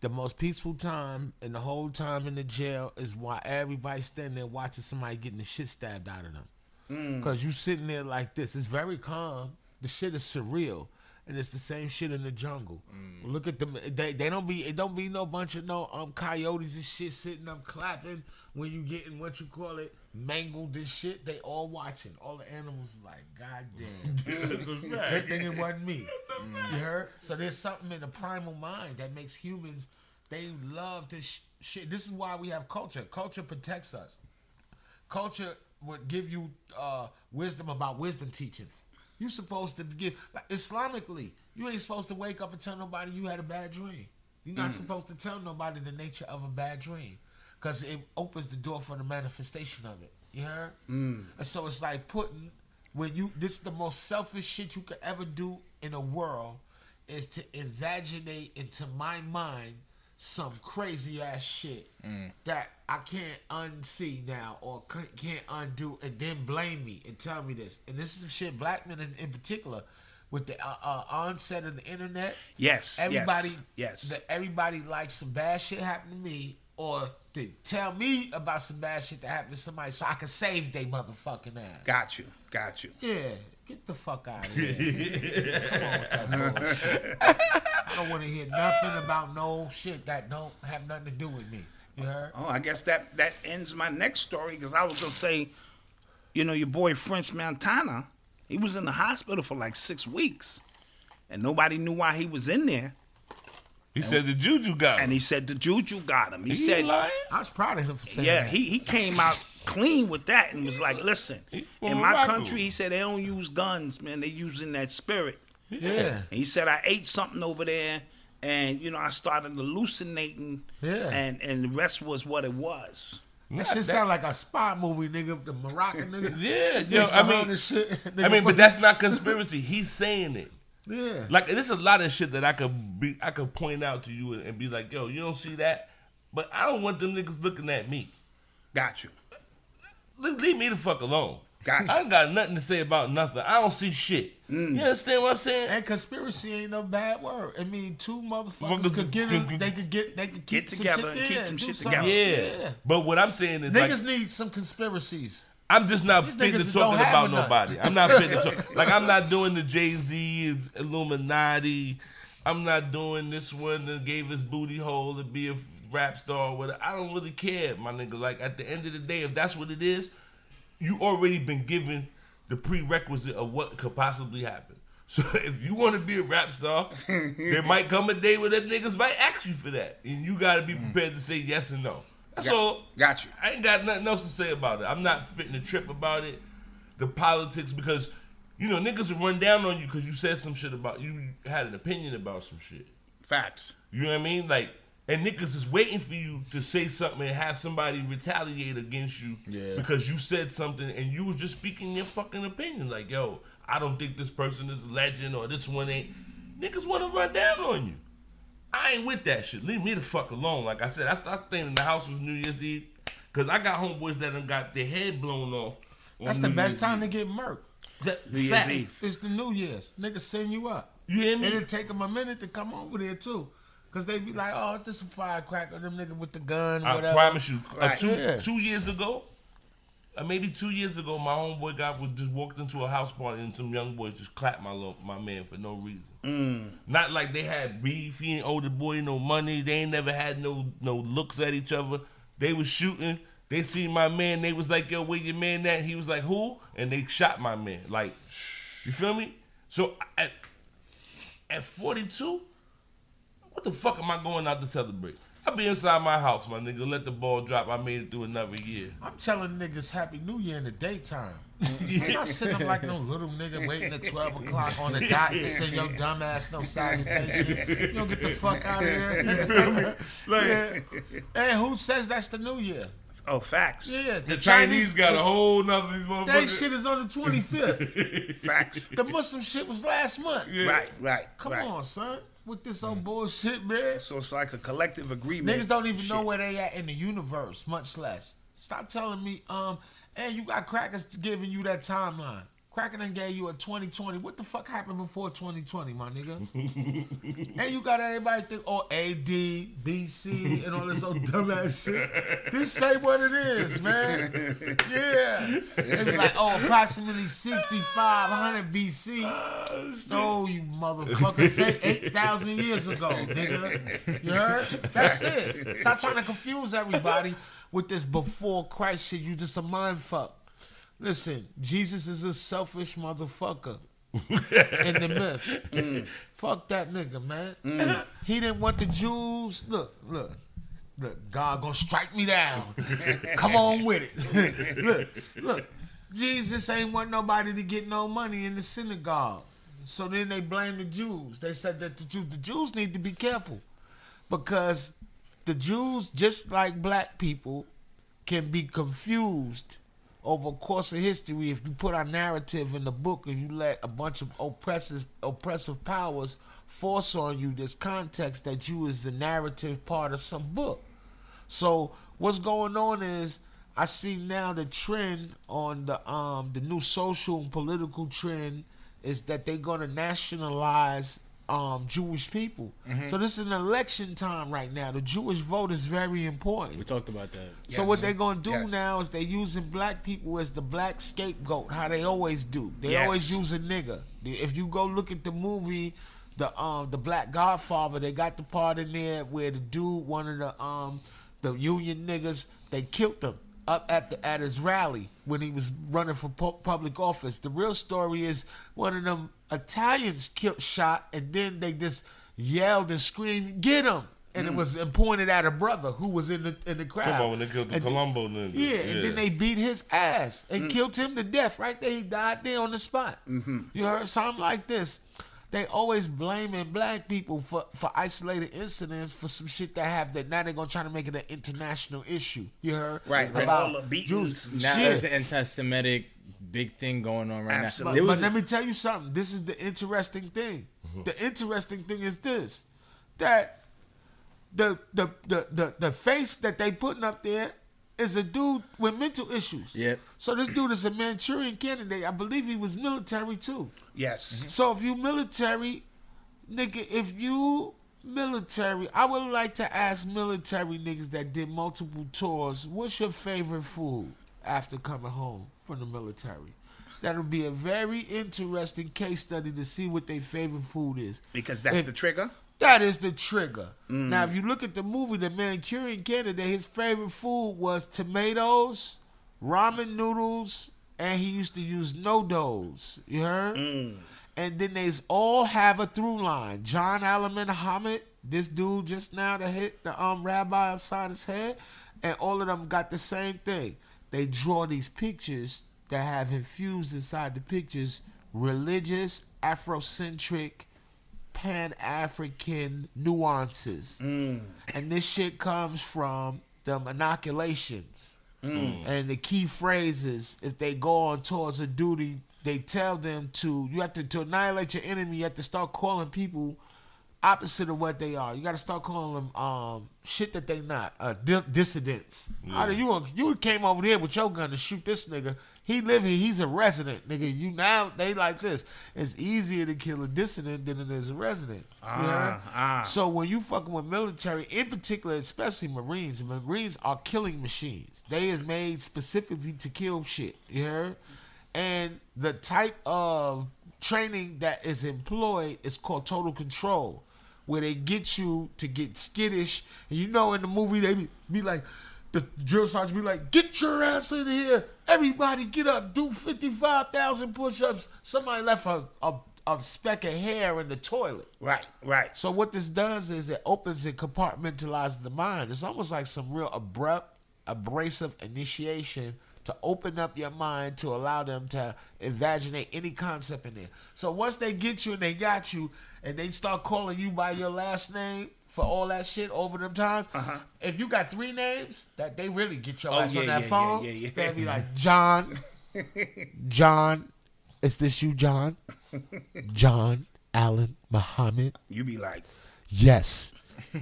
The most peaceful time and the whole time in the jail is why everybody's standing there watching somebody getting the shit stabbed out of them. Mm. Because you sitting there like this. It's very calm. The shit is surreal. And it's the same shit in the jungle. Look at them. They, they don't be. It don't be no bunch of no um coyotes and shit sitting up clapping when you getting what you call it mangled and shit. They all watching. All the animals is like, God damn. It's a Good thing it wasn't me. You heard? So there's something in the primal mind that makes humans. They love to sh- shit. This is why we have culture. Culture protects us. Culture would give you uh, wisdom about wisdom teachings. You supposed to give like, Islamically. You ain't supposed to wake up and tell nobody you had a bad dream. You're not mm. supposed to tell nobody the nature of a bad dream, because it opens the door for the manifestation of it. You heard? Mm. And so it's like putting when you this is the most selfish shit you could ever do in a world is to invaginate into my mind some crazy ass shit that I can't unsee now or can't undo and then blame me and tell me this. And this is some shit black men in, in particular with the uh, uh, onset of the internet. Yes. Everybody, Yes. yes. that everybody likes some bad shit happen to me, or to tell me about some bad shit that happened to somebody, so I can save they motherfucking ass. Got you. Got you. Yeah, get the fuck out of here. Come on with that bullshit. I don't want to hear nothing about no shit that don't have nothing to do with me. You oh, heard? Oh, I guess that that ends my next story because I was gonna say, you know, your boy French Montana, he was in the hospital for like six weeks, and nobody knew why he was in there. He said the juju got him. And he said the juju got him. He, He said, lying? I was proud of him for saying yeah, that. he he came out clean with that and was like, listen, in my Morocco. country, he said they don't use guns, man. They using that spirit. yeah. And he said I ate something over there, and you know I started hallucinating. Yeah. And and the rest was what it was. That shit sound like a spy movie, nigga. The Moroccan nigga. Yeah, Bitch yo, I mean, this shit. I mean, but that's not conspiracy. He's saying it. yeah. Like there's a lot of shit that I could be, I could point out to you and, and be like, yo, you don't see that, but I don't want them niggas looking at me. Got you. Le- Leave me the fuck alone. Gotcha. I ain't got nothing to say about nothing. I don't see shit. Mm. You understand what I'm saying? And conspiracy ain't no bad word. I mean, two motherfuckers Fuckers could get could- they could get they could keep Get some together shit and keep some shit something. Yeah. Yeah. But what I'm saying is Niggas like need some conspiracies. I'm just not These fit to talking about none. nobody. I'm not fit to talk. Like I'm not doing the Jay Z is Illuminati. I'm not doing this one that gave his booty hole to be a rap star. Whatever. I don't really care, my nigga. Like at the end of the day, if that's what it is, you already been given the prerequisite of what could possibly happen. So if you want to be a rap star, there might come a day where that niggas might ask you for that, and you got to be prepared to say yes and no. That's Got- all. got you. I ain't got nothing else to say about it. I'm not fitting a trip about it. The politics because you know niggas will run down on you because you said some shit about you had an opinion about some shit. Facts. You know what I mean? Like, and niggas is waiting for you to say something and have somebody retaliate against you Yeah. because you said something and you was just speaking your fucking opinion. Like, yo, I don't think this person is a legend or this one ain't. Niggas want to run down on you. I ain't with that shit. Leave me the fuck alone. Like I said, I started staying in the house with New Year's Eve because I got homeboys that done got their head blown off. on That's the New best Year's time to get murked. That, New Year's fact. Eve. It's the New Year's. Niggas send you up. You hear me? It'll take them a minute to come over there too. Cause they be like, oh, it's just a firecracker, them nigga with the gun, I whatever. promise you. Uh, two Yeah. two years ago, uh, maybe two years ago, my homeboy got was just walked into a house party and some young boys just clapped my little, my man for no reason. Not like they had beef. He ain't owe the boy no money. They ain't never had no no looks at each other. They was shooting. They seen my man. They was like, "Yo, where your man at?" He was like, "Who?" And they shot my man. Like, you feel me? So at at 42, what the fuck am I going out to celebrate? I be inside my house, my nigga. Let the ball drop. I made it through another year. I'm telling niggas Happy New Year in the daytime. I'm not sitting up like no little nigga waiting at 12 o'clock on the dot to send your dumb ass no salutation. You don't get the fuck out of here. yeah. Hey, who says that's the New Year? Oh, facts. Yeah, The Chinese got a whole nother these They motherfuckers. shit is on the 25th. Facts. the Muslim shit was last month. Right, right. Come right. on, son. With this old bullshit, man. So it's like a collective agreement. Niggas don't even know where they at in the universe, much less. Stop telling me, um, hey, you got crackers giving you that timeline. Cracker done gave you a 2020. What the fuck happened before 2020, my nigga? and you got everybody think, oh, AD, BC, and all this old dumbass shit. This say what it is, man. Yeah. They be like, oh, approximately 6500 BC. No, you motherfucker. Say 8,000 years ago, nigga. You heard? That's it. Stop trying to confuse everybody with this before Christ shit. You just a mind fuck. Listen, Jesus is a selfish motherfucker in the myth. Fuck that nigga, man. he didn't want the Jews. Look, look. Look, God gonna strike me down. Come on with it. look, look. Jesus ain't want nobody to get no money in the synagogue. So then they blame the Jews. They said that the Jews, the Jews need to be careful because the Jews, just like black people, can be confused over the course of history if you put our narrative in the book and you let a bunch of oppressive oppressive powers force on you this context that you is the narrative part of some book. So what's going on is I see now the trend on the um the new social and political trend is that they're gonna nationalize um Jewish people. So this is an election time right now. The Jewish vote is very important. We talked about that. So Yes. what they're gonna do Yes. now is they're using black people as the black scapegoat, how they always do. They Yes. always use a nigga. If you go look at the movie, the um the Black Godfather, they got the part in there where the dude, one of the um the union niggas, they killed him up at the at his rally when he was running for pu- public office. The real story is one of them Italians killed shot, and then they just yelled and screamed, "Get him!" And it was and pointed at a brother who was in the in the crowd. Talking about when they killed the And then- Colombo nigga. yeah, and then they beat his ass and Mm. killed him to death right there. He died there on the spot. Mm-hmm. You heard something like this. They always blaming black people for, for isolated incidents for some shit that have that now they're gonna try to make it an international issue. You heard Right, about all the beatings. Jews. Now Shit. there's an anti-Semitic big thing going on right Absolutely. now. But, but let me tell you something. This is the interesting thing. Mm-hmm. The interesting thing is this: that the the the the, the face that they putting up there is a dude with mental issues. Yep. So this dude is a Manchurian candidate. I believe he was military too. Yes. So if you military, nigga, if you military, I would like to ask military niggas that did multiple tours, what's your favorite food after coming home from the military? That'll be a very interesting case study to see what their favorite food is. Because that's If- the trigger. That is the trigger. Now, if you look at the movie, The Manchurian Candidate, his favorite food was tomatoes, ramen noodles, and he used to use NoDoz. You heard? And then they all have a through line. John Allen Muhammad, this dude just now that hit the um rabbi upside his head, and all of them got the same thing. They draw these pictures that have infused inside the pictures religious, Afrocentric, Pan African nuances, Mm. and this shit comes from the inoculations. And the key phrases, if they go on tours of duty, they tell them to you have to to annihilate your enemy. You have to start calling people opposite of what they are. You got to start calling them um, shit that they not uh, di- dissidents. How do you you came over there with your gun to shoot this nigga? He live here. He's a resident, nigga. You now they like this. It's easier to kill a dissident than it is a resident. You heard? ah. So when you fucking with military, in particular, especially Marines, Marines are killing machines. They is made specifically to kill shit. You heard? And the type of training that is employed is called total control, where they get you to get skittish. And you know, in the movie, they be, be like, the drill sergeant be like, "Get your ass in here! Everybody, get up! Do fifty-five thousand push-ups." Somebody left a, a a speck of hair in the toilet. Right, right. So what this does is it opens and compartmentalizes the mind. It's almost like some real abrupt, abrasive initiation to open up your mind to allow them to imaginate any concept in there. So once they get you and they got you and they start calling you by your last name for all that shit over them times, if you got three names, that they really get your Uh-huh. Oh, ass yeah, on that yeah, phone. yeah, yeah. They'll be like, John, John, is this you, John? John Allen Muhammad. You be like, Yes.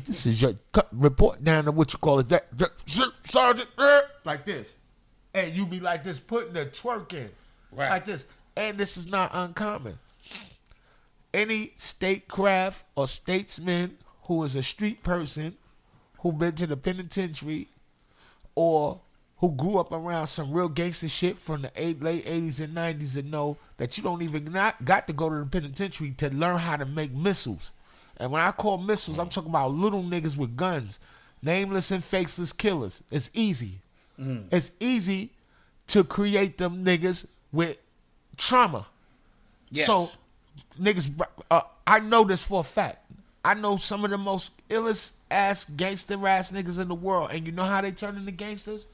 This is your cut, report down to what you call it. That, that sergeant, er, like this, and you be like this, putting the twerk in, Right. like this, and this is not uncommon. Any statecraft or statesman who is a street person who been to the penitentiary or who grew up around some real gangster shit from the eight, late 80s and 90s and know that you don't even not got to go to the penitentiary to learn how to make missiles. And when I call missiles, I'm talking about little niggas with guns, nameless and faceless killers. It's easy. Mm. It's easy to create them niggas with trauma. yes. So, niggas, uh, I know this for a fact. I know some of the most illest ass gangster ass niggas in the world, and you know how they turn into gangsters?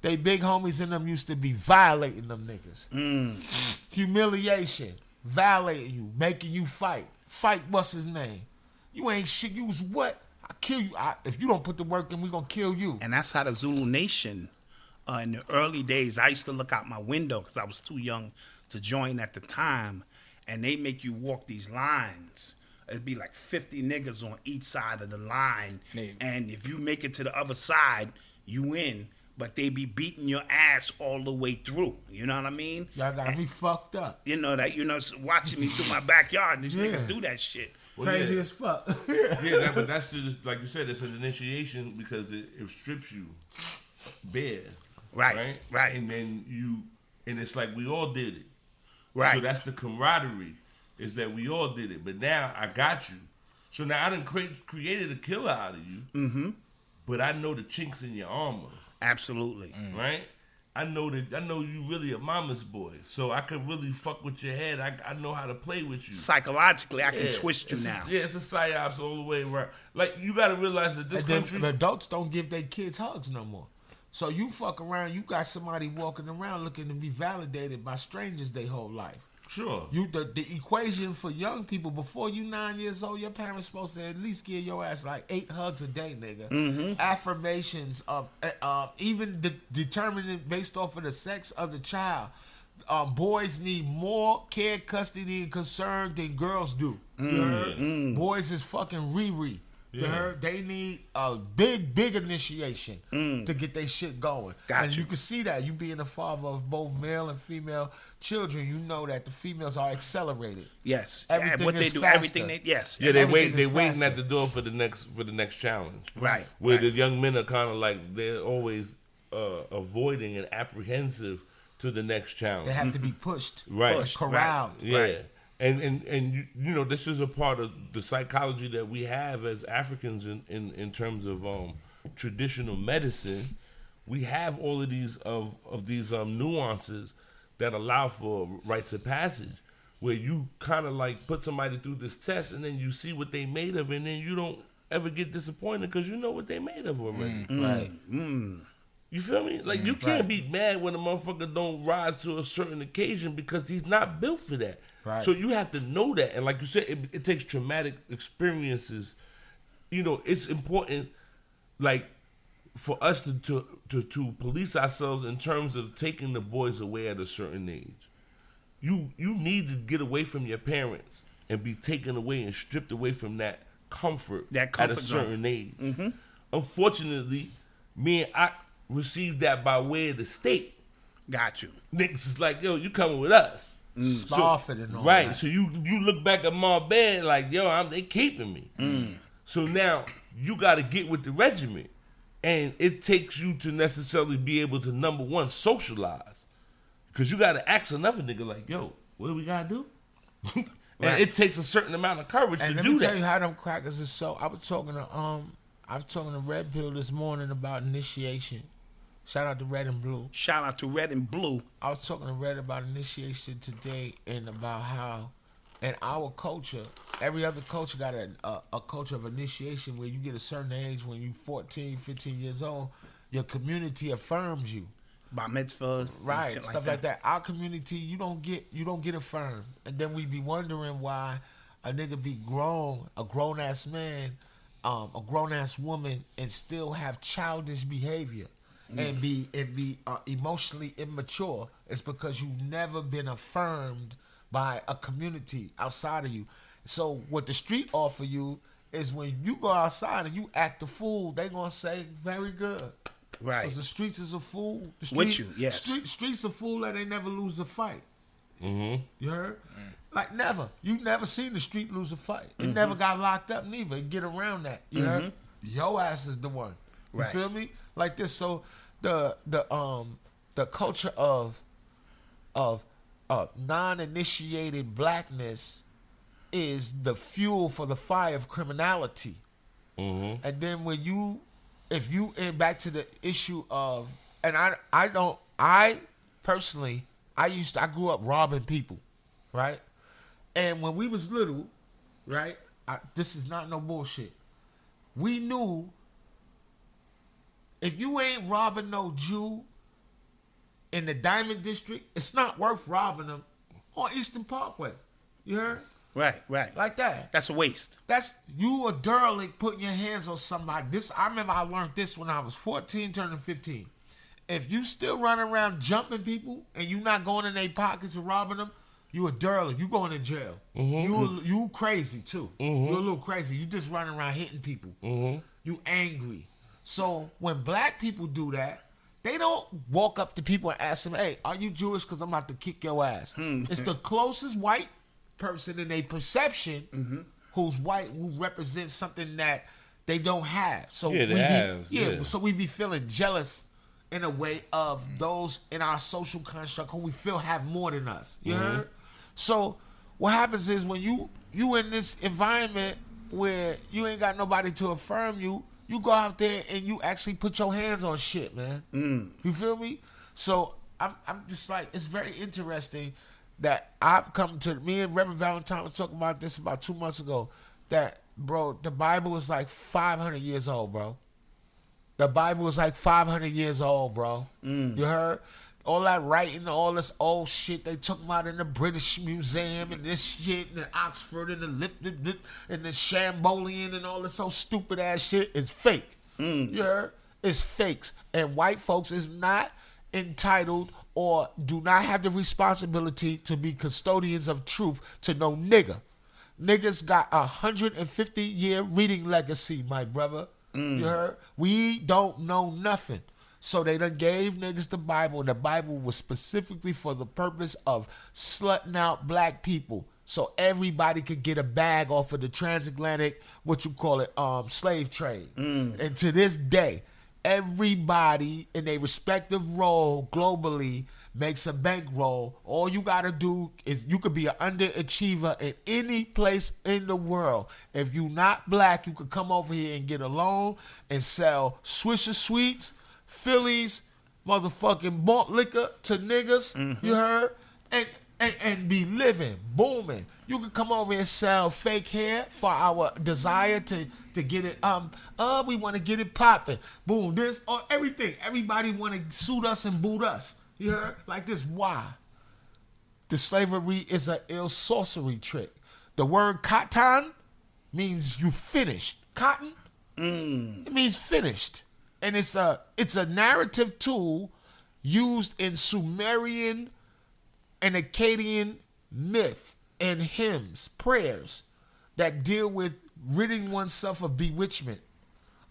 They big homies in them used to be violating them niggas. Humiliation, violating you, making you fight. Fight, what's his name? You ain't shit. You was what? I kill you. I, if you don't put the work in, we gonna kill you. and that's how the Zulu Nation, uh, in the early days, I used to look out my window because I was too young to join at the time, and they make you walk these lines. It'd be like 50 niggas on each side of the line, Nigga. and if you make it to the other side, you win. But they be beating your ass all the way through. You know what I mean? Y'all got me fucked up. You know that you know watching me through my backyard. and These Yeah. niggas do that shit. Well, Crazy yeah. as fuck. yeah, that, but that's just like you said. It's an initiation because it, it strips you bare, Right, right, right. and then you, and it's like we all did it, Right. So that's the camaraderie, is that we all did it. But now I got you, so now I done create, created a killer out of you, mm-hmm. but I know the chinks in your armor, Absolutely. right? I know that I know you really a mama's boy, so I can really fuck with your head. I, I know how to play with you. Psychologically, I can twist you it's a- now. yeah, it's a psyops all the way around. Like you got to realize that this And country. the adults don't give their kids hugs no more. So you fuck around, you got somebody walking around looking to be validated by strangers their whole life. sure. You the, the equation for young people before you nine years old, your parents supposed to at least give your ass like eight hugs a day, nigga. Mm-hmm. Affirmations of uh, even de- determining based off of the sex of the child. Um, boys need more care, custody, and concern than girls do. You heard? Boys is fucking Riri. You Yeah. They need a big, big initiation to get their shit going. Got and you. you can see that. You being a father of both male and female children, you know that the females are accelerated. Yes. Everything and what they is do, faster. everything they yes. Yeah, they wait. They waiting faster. at the door for the next for the next challenge. Right, Where right. the young men are kind of like they're always uh, avoiding and apprehensive to the next challenge. They have to be pushed, Right. Pushed, corralled. Yeah. Right. And and and you, you know this is a part of the psychology that we have as Africans in in, in terms of um, traditional medicine. We have all of these of of these um, nuances that allow for rites of passage, where you kind of like put somebody through this test, and then you see what they made of, and then you don't ever get disappointed because you know what they made of already. Right. You feel me? Like you can't be mad when a motherfucker don't rise to a certain occasion because he's not built for that. Right. So you have to know that, and like you said, it, it takes traumatic experiences. You know, it's important, like for us to, to to to police ourselves in terms of taking the boys away at a certain age. You you need to get away from your parents and be taken away and stripped away from that comfort, That comfort at a zone. certain age. Mm-hmm. Unfortunately, me and I received that by way of the state. Got you. Niggas is like, yo, you coming with us. Spofford and all right. that. So you you look back at my bed like, yo, I'm they keeping me. So now you got to get with the regiment, and it takes you to necessarily be able to number one socialize, because you got to ask another nigga like, yo, what do we gotta do? and Right. it takes a certain amount of courage And to let me tell you how them crackers is so. I was talking to um, I was talking to Red Pill this morning about initiation. Shout out to Red and Blue. Shout out to Red and Blue. I was talking to Red about initiation today and about how in our culture, every other culture got a, a, a culture of initiation where you get a certain age when you 14, 15 years old, your community affirms you. By mitzvahs, Right, stuff like that. Our community, you don't get you don't get affirmed. And then we be wondering why a nigga be grown, a grown ass man, um, a grown ass woman, and still have childish behavior and be and be uh, emotionally immature. is because you've never been affirmed by a community outside of you. So what the street offer you is when you go outside and you act a fool, they gonna say very good. Right. Because the streets is a fool. The With you, yes. Street, streets a fool that they never lose a fight. Mm-hmm. You heard? Like never. You never seen the street lose a fight. It Mm-hmm. never got locked up neither. It get around that. You heard? Yo ass is the one. You Right. feel me? Like this. So the the um the culture of of of non-initiated blackness is the fuel for the fire of criminality. Mm-hmm. And then when you, if you, and back to the issue of, and I, I don't, I personally, I used, to, I grew up robbing people, right? And when we was little, right? I, this is not no bullshit. We knew if you ain't robbing no Jew in the Diamond District, it's not worth robbing them on Eastern Parkway. You heard? Right, right. Like that. That's a waste. That's you a derelict putting your hands on somebody. This I remember I learned this when I was 14 turning 15. If you still running around jumping people and you not going in their pockets and robbing them, you a derelict. You going to jail. Mm-hmm. You a- you crazy too. Mm-hmm. You a little crazy. You just running around hitting people. Mm-hmm. You angry. So when black people do that, they don't walk up to people and ask them, "Hey, are you Jewish? Because I'm about to kick your ass." Hmm. It's the closest white person in a perception mm-hmm. who's white who represents something that they don't have. So Yeah, we they be, have, yeah, yeah. so we be feeling jealous in a way of those in our social construct who we feel have more than us. You mm-hmm. heard? So what happens is when you you in this environment where you ain't got nobody to affirm you, you go out there and you actually put your hands on shit, man. Mm. You feel me? So I'm I'm just like it's very interesting that I've come to me and Reverend Valentine was talking about this about two months ago. That bro, the Bible is like 500 years old, bro. The Bible is like 500 years old, bro. Mm. You heard? All that writing, all this old shit they took about in the British Museum and this shit and the Oxford and the lip, lip, lip and the Champollion and all this so stupid ass shit is fake. Mm. You heard? It's fakes. And white folks is not entitled or do not have the responsibility to be custodians of truth to no nigga. Niggas got a 150 year reading legacy, my brother. Mm. You heard? We don't know nothing. So they done gave niggas the Bible, and the Bible was specifically for the purpose of slutting out black people. So everybody could get a bag off of the transatlantic, what you call it, um, slave trade. And to this day, everybody in a respective role globally makes a bankroll. All you gotta do is you could be an underachiever in any place in the world. If you not black, you could come over here and get a loan and sell Swisher Sweets, Phillies, motherfucking malt liquor to niggas. You heard? And and, and be living, booming. You can come over and sell fake hair for our desire to to get it. Um, uh, we want to get it popping. Boom, this or everything. Everybody want to suit us and boot us. You heard? Like this. Why? The slavery is a ill sorcery trick. The word katan means you finished. Cotton it means finished, and it's a it's a narrative tool used in Sumerian and Akkadian myth and hymns, prayers that deal with ridding oneself of bewitchment.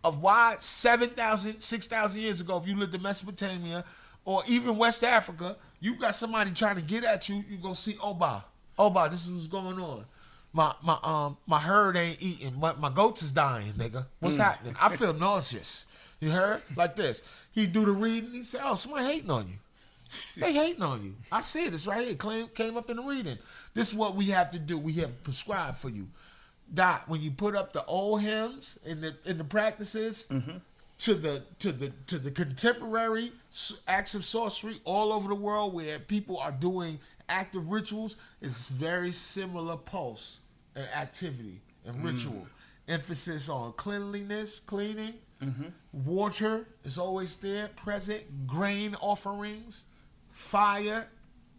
Of why 7,000, 6,000 years ago, if you lived in Mesopotamia or even West Africa, you got somebody trying to get at you, you go see Oba. Oba, this is what's going on. My my um my herd ain't eating. My, my goats is dying, nigga. What's happening? I feel nauseous. You heard? Like this. He do the reading. He said, "Oh, somebody hating on you. They hating on you. I see it. It's right here. Claim, came up in the reading. This is what we have to do. We have prescribed for you. Dot. When you put up the old hymns in the in the practices mm-hmm. to the to the to the contemporary acts of sorcery all over the world, where people are doing active rituals, it's very similar pulse and activity and mm. ritual. Emphasis on cleanliness, cleaning. Mm-hmm. Water is always there, present. Grain offerings, fire,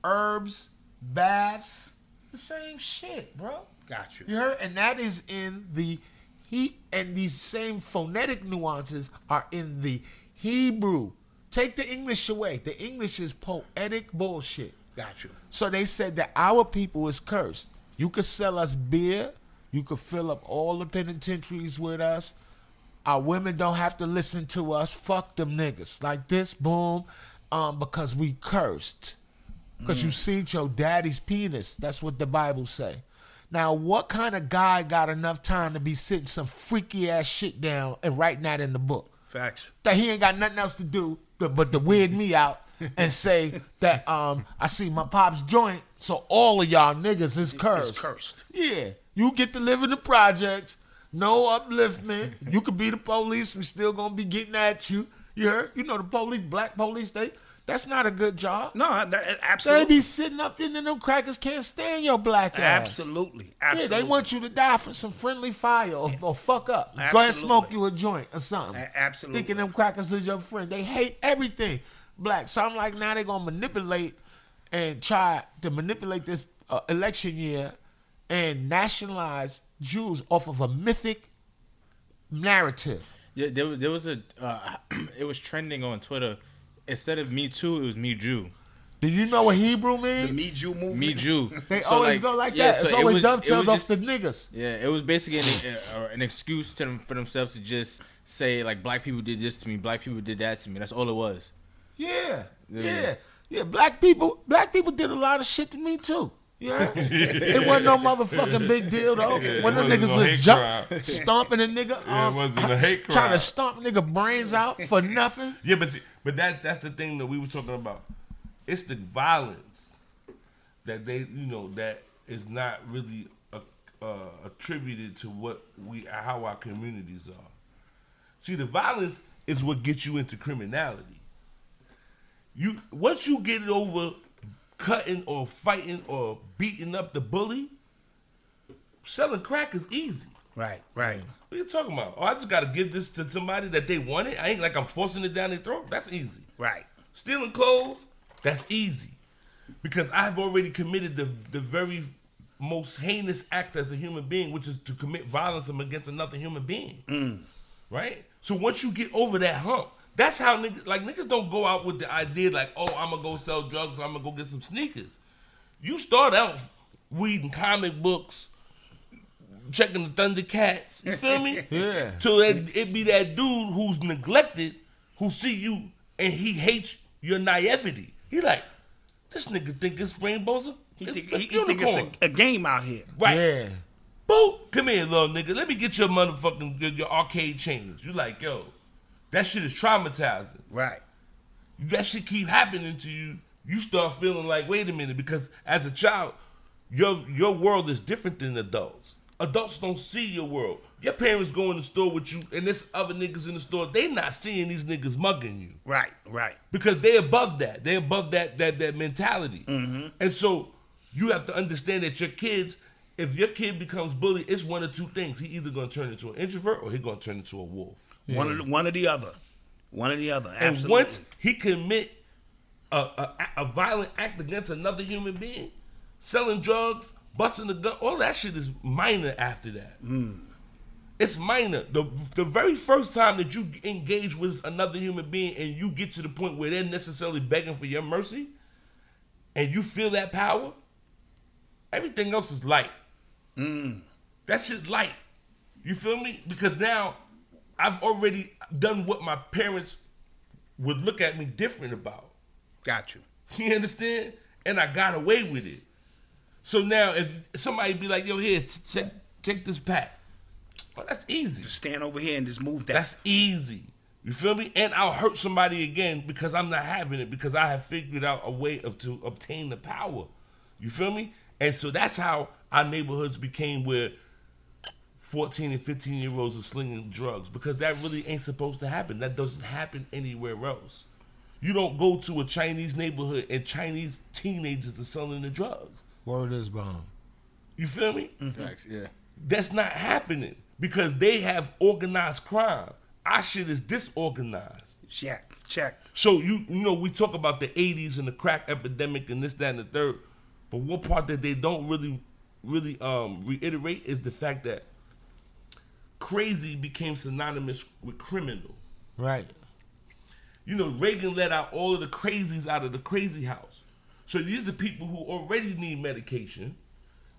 herbs, baths. The same shit, bro. Got you. You heard? And that is in the he and these same phonetic nuances are in the Hebrew. Take the English away. The English is poetic bullshit. Got you. So they said that our people is cursed. You could sell us beer. You could fill up all the penitentiaries with us. Our women don't have to listen to us. Fuck them niggas. Like this, boom. Um, because we cursed. Because you seen your daddy's penis. That's what the Bible say. Now, what kind of guy got enough time to be sitting some freaky ass shit down and writing that in the book? Facts. that he ain't got nothing else to do but, but to weird me out and say that um I see my pop's joint, so all of y'all niggas is cursed. It's cursed. Yeah, you get to live in the projects, no upliftment. you could be the police, we still gonna be getting at you. You heard? You know the police, black police, they that's not a good job. No, that, They absolutely. be sitting up in there, them crackers can't stand your black ass. Absolutely. Yeah, they want you to die for some friendly fire or, or fuck up. Go ahead and smoke you a joint or something. A- absolutely. Thinking them crackers is your friend. They hate everything black. So I'm like, now they're going to manipulate and try to manipulate this uh, election year and nationalize Jews off of a mythic narrative. Yeah, there was there was a uh, it was trending on Twitter. Instead of me too, it was me Jew. Do you know what Hebrew means? The Me Jew movement. Me Jew. they So, always like, go like yeah, that. so It's it always was- it dovetailed was off the niggas. Yeah, it was basically an, uh, an excuse to them for themselves to just say like black people did this to me, black people did that to me. That's all it was. Yeah, Yeah. yeah, yeah. Black people, black people did a lot of shit to me too. Yeah, it wasn't no motherfucking big deal though. Yeah, when them wasn't niggas no was jump, crime. stomping a nigga, Yeah, it um, wasn't a hate trying to stomp nigga brains out for nothing. Yeah, but see, but that that's the thing that we were talking about. It's the violence that they, you know, that is not really uh, uh, attributed to what we how our communities are. See, the violence is what gets you into criminality. You once you get it over cutting or fighting or beating up the bully, selling crack is easy. Right, right. What are you talking about? Oh, I just got to give this to somebody that they want it. I ain't like I'm forcing it down their throat. That's easy. Right. Stealing clothes, that's easy. Because I've already committed the the very most heinous act as a human being, which is to commit violence against another human being. Mm. Right? So once you get over that hump, that's how niggas like niggas don't go out with the idea like, oh, I'm gonna go sell drugs, I'm gonna go get some sneakers. You start out reading comic books, checking the Thundercats. You feel me? Yeah. So that it be that dude who's neglected, who see you and he hates your naivety. He like, this nigga think it's rainbows. He it's think, a he, he think it's a, a game out here. right. Yeah, Boo, come here, little nigga. Let me get your motherfucking your, your arcade change. You like, yo, that shit is traumatizing. Right. That shit keep happening to you. You start feeling like, wait a minute, because as a child, your your world is different than adults. Adults don't see your world. Your parents go in the store with you, and there's other niggas in the store. They not seeing these niggas mugging you Right, right. because they above that. They above that that that mentality. Mm-hmm. And so you have to understand that your kids, if your kid becomes bully, it's one of two things. He either gonna turn into an introvert or he gonna turn into a wolf. One, of one or the other. One or the other. And once he commit a, a, a violent act against another human being, selling drugs, busting the gun, all that shit is minor after that. Mm. It's minor. The the very first time that you engage with another human being and you get to the point where they're necessarily begging for your mercy, and you feel that power, everything else is light. Mm. That's just light. You feel me? Because now I've already done what my parents would look at me different about. Got you. You understand? And I got away with it. So now if somebody be like, yo, here, check check this pack. Well, that's easy. Just stand over here and just move that. That's easy. You feel me? And I'll hurt somebody again because I'm not having it because I have figured out a way of to obtain the power. You feel me? And so that's how our neighborhoods became where 14 and 15 year olds are slinging drugs because that really ain't supposed to happen. That doesn't happen anywhere else. You don't go to a Chinese neighborhood and Chinese teenagers are selling the drugs. Word is bomb. You feel me? Facts, yeah. That's not happening because they have organized crime. Our shit is disorganized. check, check. So you you know we talk about the '80s and the crack epidemic and this that and the third, but one part that they don't really really um, reiterate is the fact that crazy became synonymous with criminal. Right. You know Reagan let out all of the crazies out of the crazy house. So these are people who already need medication.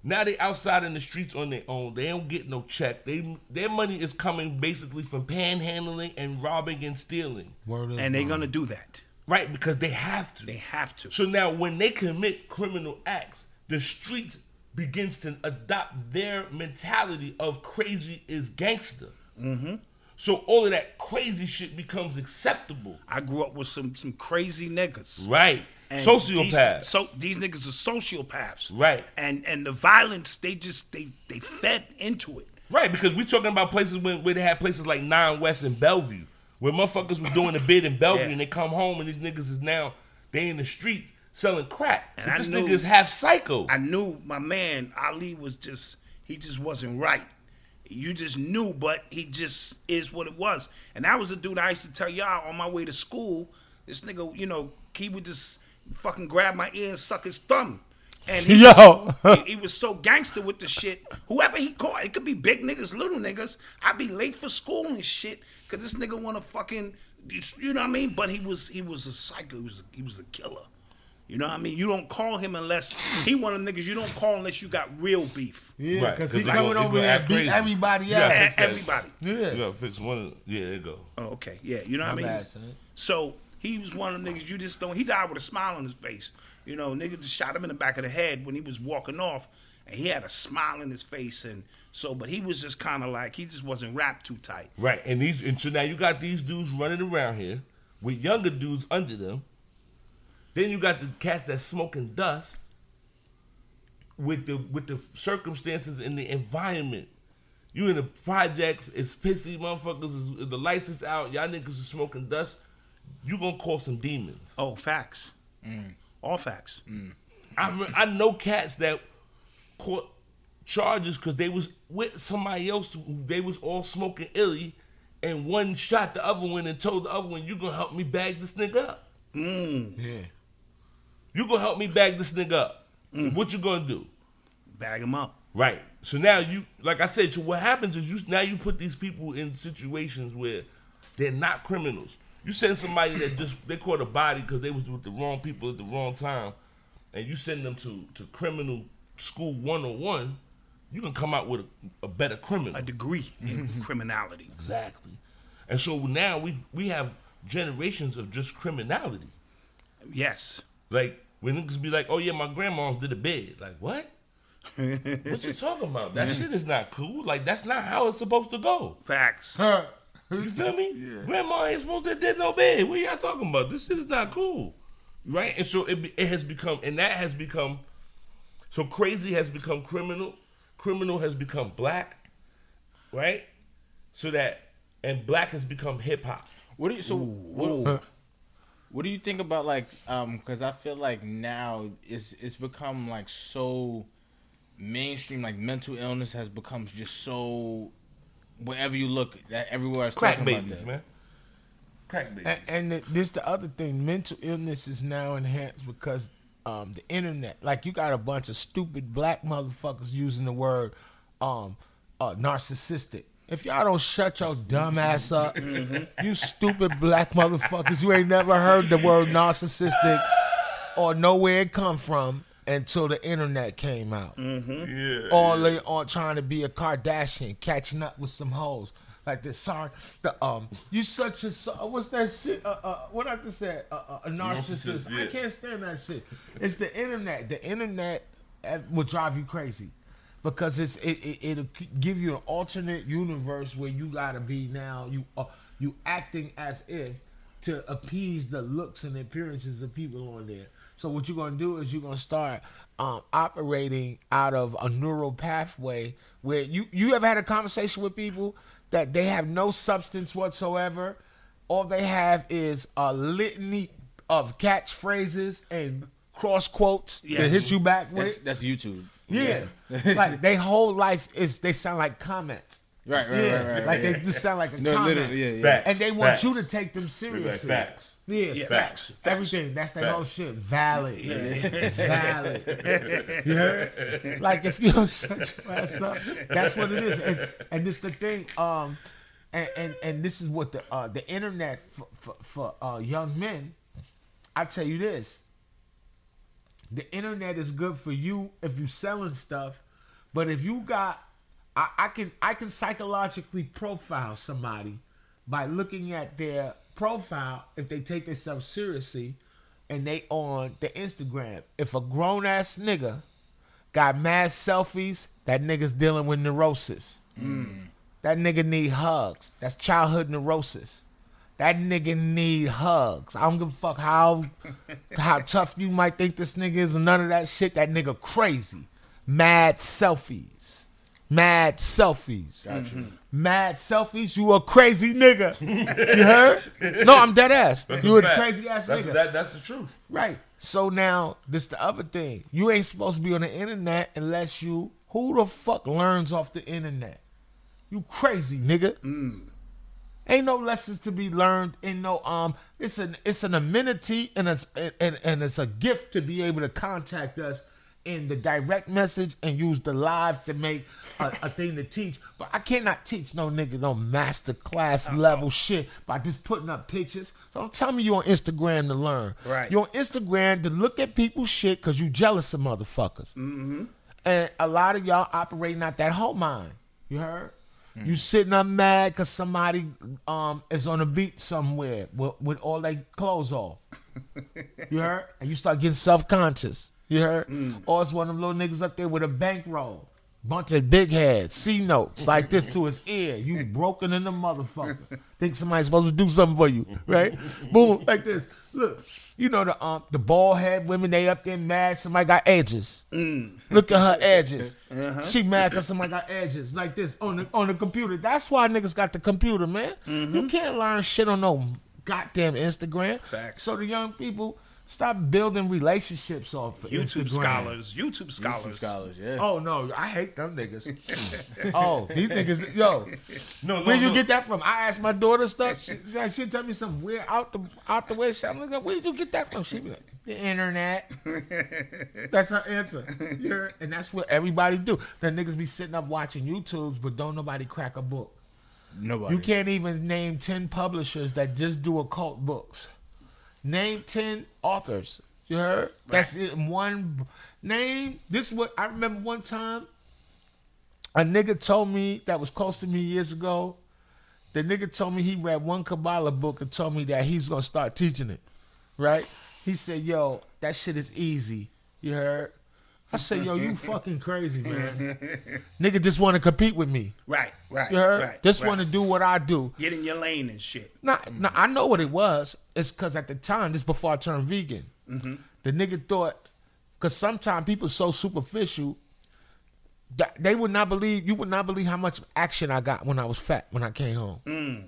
Now they outside in the streets on their own. They don't get no check. They their money is coming basically from panhandling and robbing and stealing. Word And they're gonna do that. Right, because they have to. They have to. So now when they commit criminal acts, the streets begins to adopt their mentality of crazy is gangster. Mm-hmm. So all of that crazy shit becomes acceptable. I grew up with some some crazy niggas. Right. And Sociopaths. These, so these niggas are sociopaths. Right. And and the violence they just they they fed into it. Right, because we're talking about places when, where they had places like Nine West and Bellevue, where motherfuckers was doing a bid in Bellevue Yeah. and they come home and these niggas is now they in the streets selling crack. And this knew- nigga is half psycho. I knew my man Ali was just he just wasn't right. You just knew, but he just is what it was. And that was the dude I used to tell y'all on my way to school. This nigga, you know, he would just fucking grab my ear and suck his thumb. And he, Yo. was, he, he was so gangster with the shit. Whoever he caught, it could be big niggas, little niggas. I'd be late for school and shit because this nigga want to fucking, you know what I mean? But he was he was a psycho. He was he was a killer. You know what I mean? You don't call him unless he one of the niggas you don't call unless you got real beef. Yeah, Right, he coming go- over go there beat crazy. everybody Yeah, else. fix E- everybody. Yeah. You gotta fix one yeah, there you go. Oh, okay. Yeah, you know what I mean? bad. So he was one of the niggas you just don't. He died with a smile on his face. You know, niggas just shot him in the back of the head when he was walking off, and he had a smile in his face. And so, but he was just kind of like he just wasn't wrapped too tight. Right, and these and so now you got these dudes running around here with younger dudes under them. Then you got the cats that smoking dust with the with the circumstances and the environment. You in the projects, it's pissy, motherfuckers. Is, the lights is out. Y'all niggas is smoking dust. You gonna call some demons. Oh, facts. Mm. All facts. Mm. I re- I know cats that caught charges because they was with somebody else. Who, they was all smoking illy, and one shot the other one and told the other one, "You gonna help me bag this nigga up? Mm. Yeah. You gonna help me bag this nigga up? Mm. What you gonna do?" Bag him up. Right. So now you, like I said, so what happens is you now you put these people in situations where they're not criminals. You send somebody that just they caught a body because they was with the wrong people at the wrong time, and you send them to to criminal school one on one. You can come out with a, a better criminal. A degree in mm-hmm. criminality. Exactly. And so now we we have generations of just criminality. Yes. Like when niggas be like, "Oh yeah, my grandma's did a bed." Like what? what you talking about? That shit is not cool. Like that's not how it's supposed to go. Facts. You feel me? Grandma ain't supposed to did no bed. What y'all talking about? This shit is not cool, right? And so it it has become, and that has become, so crazy has become criminal. Criminal has become black, right? So that and black has become hip hop. What do you so? what, What do you think about like um because I feel like now it's it's become like so mainstream like mental illness has become just so wherever you look that everywhere is Crack talking about babies, that. man. Crack babies. And, and th- this the other thing. Mental illness is now enhanced because um, the internet. Like you got a bunch of stupid black motherfuckers using the word um, uh, narcissistic. If y'all don't shut your dumb ass up, you stupid black motherfuckers, you ain't never heard the word narcissistic or know where it come from until the internet came out. yeah. All they on trying to be a Kardashian, catching up with some hoes. Like this, sorry, the um, you such a so- what's that shit? Uh, uh, what I just said, uh, uh, a narcissist. Narcissist, yeah. I can't stand that shit. It's the internet. The internet uh, will drive you crazy because it's it, it it'll give you an alternate universe where you gotta be now. You uh, you acting as if to appease the looks and appearances of people on there. So what you're gonna do is you're gonna start um, operating out of a neural pathway where you you ever had a conversation with people that they have no substance whatsoever. All they have is a litany of catchphrases and cross quotes Yes. to hit you back That's with. that's YouTube. Yeah, like their whole life is they sound like comments. Right, right, yeah, right, right. like yeah. they just sound like a no, comment. literally, yeah, yeah. Facts. And they want facts. you to take them Like seriously. facts. Yeah, Yeah, facts. facts. Everything. That's their whole shit. Valid. Valid. You heard? Like if you don't shut your ass up, that's what it is. And and this the thing. Um, and and, and this is what the uh the internet for for, for uh, young men. I tell you this. The internet is good for you if you're selling stuff, but if you got, I, I can I can psychologically profile somebody by looking at their profile if they take themselves seriously, and they on the Instagram. If a grown ass nigga got mad selfies, that nigga's dealing with neurosis. Mm. That nigga need hugs. That's childhood neurosis. That nigga need hugs. I don't give a fuck how how tough you might think this nigga is and none of that shit. That nigga crazy. Mad selfies. Mad selfies. Mm-hmm. Mad selfies. You a crazy nigga. you heard? No, I'm dead ass. That's you a fact. crazy ass that's, nigga. That, that's the truth. Right. So now, this the other thing. You ain't supposed to be on the internet unless you. Who the fuck learns off the internet? You crazy nigga. Mm. Ain't no lessons to be learned. Ain't no um. It's an it's an amenity and it's and, and it's a gift to be able to contact us in the direct message and use the lives to make a, a thing to teach. But I cannot teach no nigga no master class level shit by just putting up pictures. So don't tell me you're on Instagram to learn. Right. You're on Instagram to look at people's shit because you jealous of motherfuckers. Mm-hmm. And a lot of y'all operating out that whole mind. You heard? You sitting up mad because somebody um is on a beach somewhere with, with all their clothes off. You heard? And you start getting self conscious. You heard? Or it's one of them little niggas up there with a bankroll. Bunch of big heads, C notes like this to his ear. You broken in the motherfucker. Think somebody's supposed to do something for you, right? Boom, like this. Look, you know the um the bald head women, they up there mad. Somebody got edges. Mm. Look at her edges. Uh-huh. She mad because somebody got edges like this on the on the computer. That's why niggas got the computer, man. You mm-hmm. can't learn shit on no goddamn Instagram. Facts. So the young people stop building relationships off of YouTube Instagram. scholars, YouTube scholars. Scholars, yeah. Oh no, I hate them niggas. oh, these niggas, yo, No, no, where you no. get that from? I asked my daughter stuff. She, she tell me some weird out the out the way shit. I'm like, where did you get that from? She be like, the internet. that's her answer. You heard? And that's what everybody do. The niggas be sitting up watching YouTubes, but don't nobody crack a book. Nobody. You can't even name 10 publishers that just do occult books. Name 10 authors. You heard? That's it. in One name. This is what I remember one time. A nigga told me that was close to me years ago. The nigga told me he read one Kabbalah book and told me that he's gonna start teaching it. Right? He said, "Yo, that shit is easy." You heard? I said, "Yo, you fucking crazy, man. nigga just want to compete with me. Right, right, You heard? right. just right. want to do what I do. get in your lane and shit. Nah, nah, I know what it was. It's because at the time, this before I turned vegan, mm-hmm. the nigga thought, because sometimes people so superficial that they would not believe, you would not believe how much action I got when I was fat when I came home. Mm.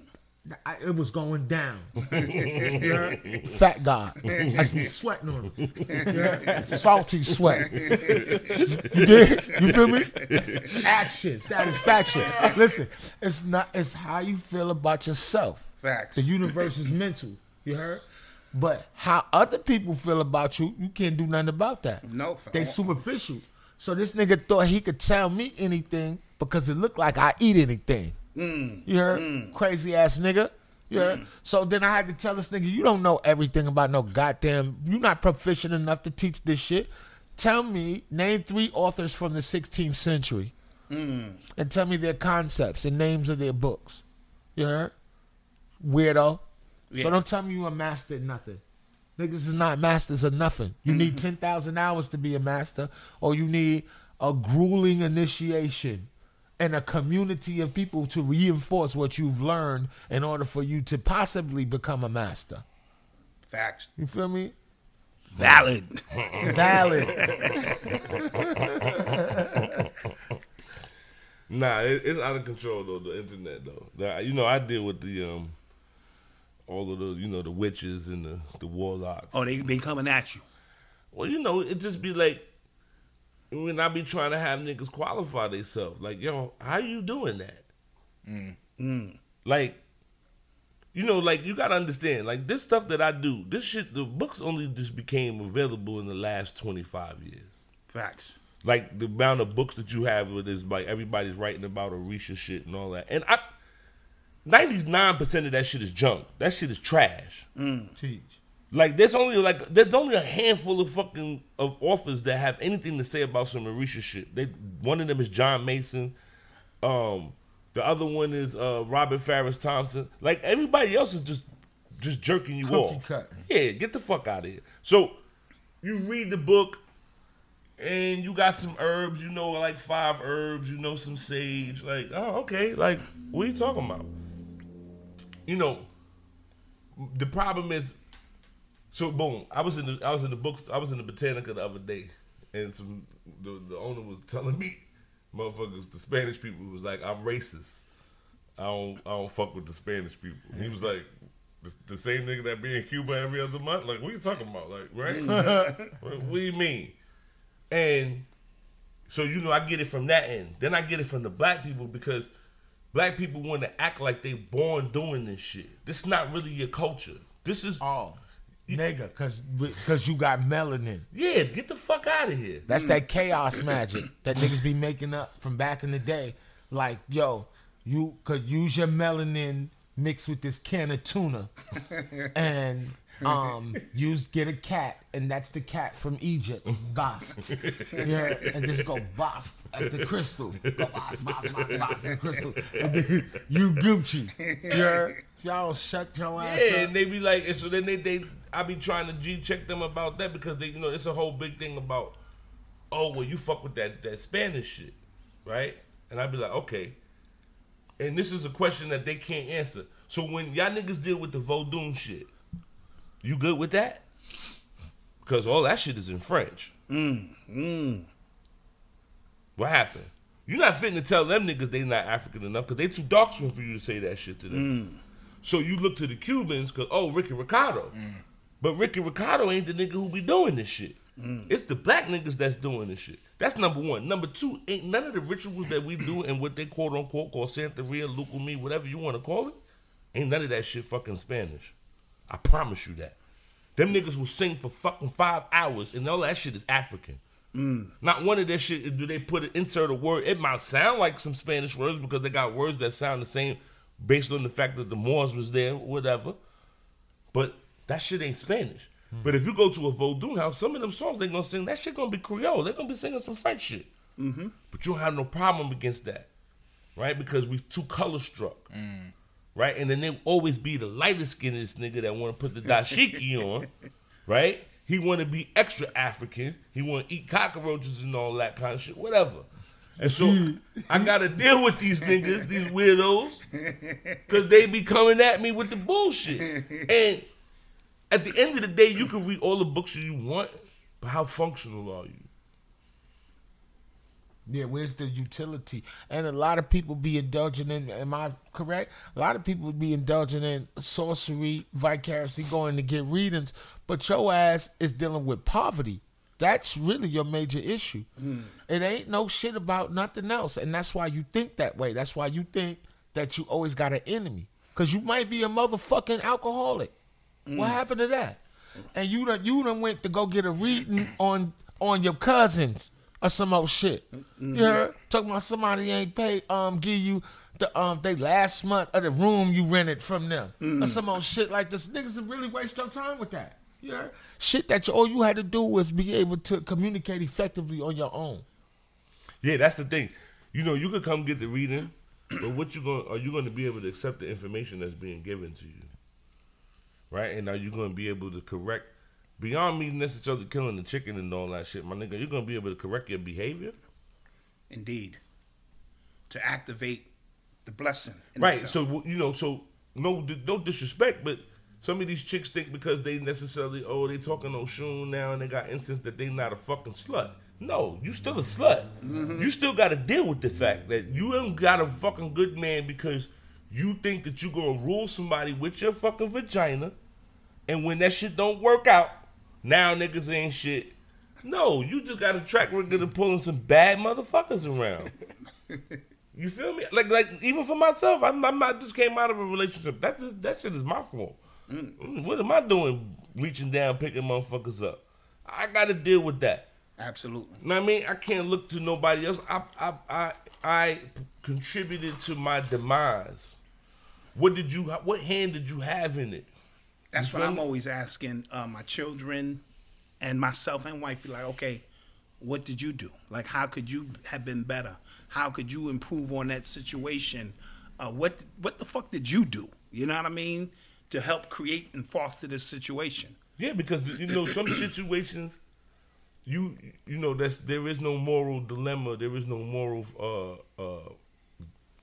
I, it was going down. Heard? Fat God. I just be sweating on him. Heard? Salty sweat. You did? You feel me? Action, satisfaction. Listen, it's not. It's how you feel about yourself. Facts. The universe is mental. You heard? But how other people feel about you, you can't do nothing about that. No. They superficial. So this nigga thought he could tell me anything because it looked like I eat anything. Mm. You heard? Crazy ass nigga. You heard? So then I had to tell this nigga, you don't know everything about no goddamn. You're not proficient enough to teach this shit. Tell me, name three authors from the 16th century, Mm. and tell me their concepts and names of their books. You heard? Weirdo. Yeah. So don't tell me you a master at nothing. Niggas is not masters of nothing. You need 10,000 hours to be a master, or you need a grueling initiation and a community of people to reinforce what you've learned in order for you to possibly become a master. Facts. You feel me? Valid. Valid. Nah, it, it's out of control though. The internet though. The- you know, I deal with the um, all of the you know the witches and the the warlocks. oh, they been coming at you. Well, you know, it just be like when I be trying to have niggas qualify themselves. Like, yo, how you doing that? Mm. Like, you know, like you gotta understand, like this stuff that I do, this shit, the books only just became available in the last twenty five years. Facts. Like the amount of books that you have with is like everybody's writing about Orisha shit and all that. And I ninety nine percent of that shit is junk. That shit is trash. Teach. Like there's only like there's only a handful of fucking of authors that have anything to say about some Orisha shit. They one of them is John Mason. Um the other one is uh Robert Farris Thompson. Like everybody else is just just jerking you Cookie off. cut. Yeah, get the fuck out of here. So you read the book and you got some herbs, you know, like five herbs, you know, some sage. Like, oh, okay. Like, what are you talking about? You know, the problem is so boom, I was in the I was in the books I was in the Botanica the other day, and some the, the owner was telling me, motherfuckers, the Spanish people was like, I'm racist. I don't I don't fuck with the Spanish people. He was like, the, the same nigga that be in Cuba every other month. Like, what are you talking about? Like, right? what, what do you mean? And so you know, I get it from that end. Then I get it from the black people because black people want to act like they born doing this shit. This is not really your culture. This is Oh, nigga, cause cause you got melanin. yeah. Get the fuck out of here. That's that chaos magic that niggas be making up from back in the day. Like, yo, you could use your melanin mixed with this can of tuna and um use get a cat and that's the cat from Egypt, Bast. Yeah, and just go bust at the crystal. Go bust, bust, bust, bust the crystal. And then you Gucci. Yeah. Y'all shut your ass up. Yeah, up. and they be like, and so then they, they I be trying to G check them about that because they, you know, it's a whole big thing about, oh, well, you fuck with that that Spanish shit, right? And I be like, okay. And this is a question that they can't answer. So when y'all niggas deal with the Vodun shit, you good with that? Because all that shit is in French. Mm. Mm. What happened? You're not fitting to tell them niggas they not African enough because they too dark for you to say that shit to them. So you look to the Cubans because oh Ricky Ricardo, but Ricky Ricardo ain't the nigga who be doing this shit. Mm. It's the black niggas that's doing this shit. That's number one. Number two, ain't none of the rituals that we do and what they quote unquote call Santa Santeria, Lukumi, whatever you want to call it, ain't none of that shit fucking Spanish. I promise you that. Them niggas will sing for fucking five hours and all that shit is African. Mm. Not one of that shit do they put it insert a word. It might sound like some Spanish words because they got words that sound the same based on the fact that the Moors was there, whatever. But that shit ain't Spanish. But if you go to a Vodun house, some of them songs they gonna sing that shit gonna be Creole. They're gonna be singing some French shit. Mm-hmm. But you don't have no problem against that, right? Because we too color struck, right? And then they always be the lightest skinned nigga that want to put the dashiki on, right? He want to be extra African. He want to eat cockroaches and all that kind of shit, whatever. And so I gotta deal with these niggas, these weirdos, because they be coming at me with the bullshit. And at the end of the day, you can read all the books you want, but how functional are you? Yeah, where's the utility? And a lot of people be indulging in. Am I correct? A lot of people be indulging in sorcery, vicariously going to get readings, but your ass is dealing with poverty. That's really your major issue. Hmm. It ain't no shit about nothing else, and that's why you think that way. That's why you think that you always got an enemy, because you might be a motherfucking alcoholic. What happened to that? And you done you done went to go get a reading on on your cousins or some old shit. You heard? Talking about somebody ain't paid um give you the um they last month of the room you rented from them or some old shit like this. Niggas would really waste your time with that. You heard? Shit that you, all you had to do was be able to communicate effectively on your own. Yeah, that's the thing. You know, you could come get the reading, but what you going are you going to be able to accept the information that's being given to you? Right? And are you going to be able to correct beyond me necessarily killing the chicken and all that shit, my nigga, you're going to be able to correct your behavior? Indeed. To activate the blessing. Right. itself. So you know, so no no disrespect, but some of these chicks think because they necessarily oh they talking on Shun now and they got instance that they not a fucking slut. No, you still a slut. Mm-hmm. You still got to deal with the fact that you ain't got a fucking good man because you think that you're gonna rule somebody with your fucking vagina, and when that shit don't work out, now niggas ain't shit. No, you just got a track record of pulling some bad motherfuckers around. You feel me? Like, like even for myself, I'm, I'm not just came out of a relationship. That just, that shit is my fault. Mm, What am I doing? Reaching down, picking motherfuckers up. I got to deal with that. Absolutely. You know what I mean? I can't look to nobody else. I, I, I, I contributed to my demise. What did you? What hand did you have in it? That's You what I'm me? always asking uh, my children and myself and wife. Like, okay, what did you do? Like, how could you have been better? How could you improve on that situation? Uh, what What the fuck did you do? You know what I mean? To help create and foster this situation. Yeah, because you know some situations, you you know that's there is no moral dilemma. There is no moral uh, uh,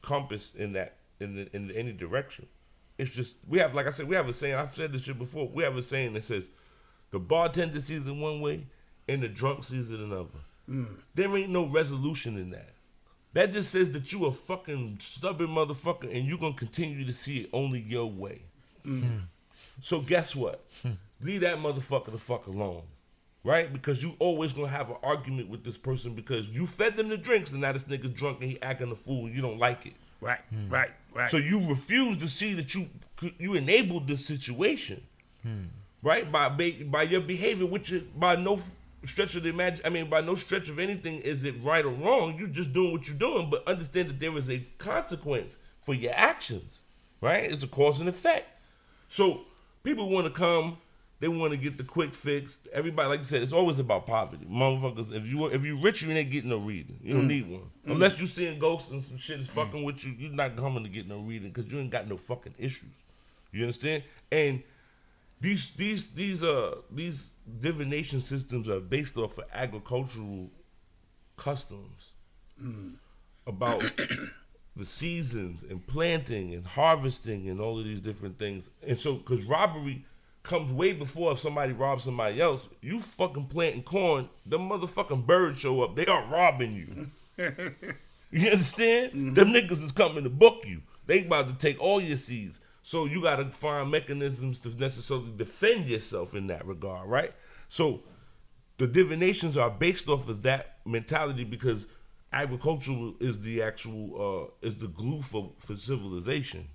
compass in that in the, in any direction. It's just we have like I said we have a saying. I've said this shit before. We have a saying that says the bartender sees it one way and the drunk sees it another. Mm. There ain't no resolution in that. That just says that you a fucking stubborn motherfucker and you're gonna continue to see it only your way. Mm. Hmm. So guess what? Hmm. Leave that motherfucker the fuck alone. Right? Because you always gonna have an argument with this person because you fed them the drinks and now this nigga's drunk and he acting a fool and you don't like it. Right, hmm. right, right. So you refuse to see that you you enabled this situation, hmm. right? By by your behavior, which is by no stretch of the imagine. I mean, by no stretch of anything is it right or wrong. You're just doing what you're doing, but understand that there is a consequence for your actions, right? It's a cause and effect. So people want to come. They want to get the quick fix. Everybody, like you said, it's always about poverty. Motherfuckers, if you if you rich, you ain't getting no reading. You don't mm. need one mm. unless you seeing ghosts and some shit is mm. fucking with you. You're not coming to get no reading because you ain't got no fucking issues. You understand? And these these these uh these divination systems are based off of agricultural customs about the seasons and planting and harvesting and all of these different things. And so, because robbery comes way before if somebody robs somebody else, you fucking planting corn, the motherfucking birds show up. They are robbing you. you understand? Them niggas is coming to book you. They about to take all your seeds. So you got to find mechanisms to necessarily defend yourself in that regard, right? So the divinations are based off of that mentality because agriculture is the actual uh, is the glue for, for civilization.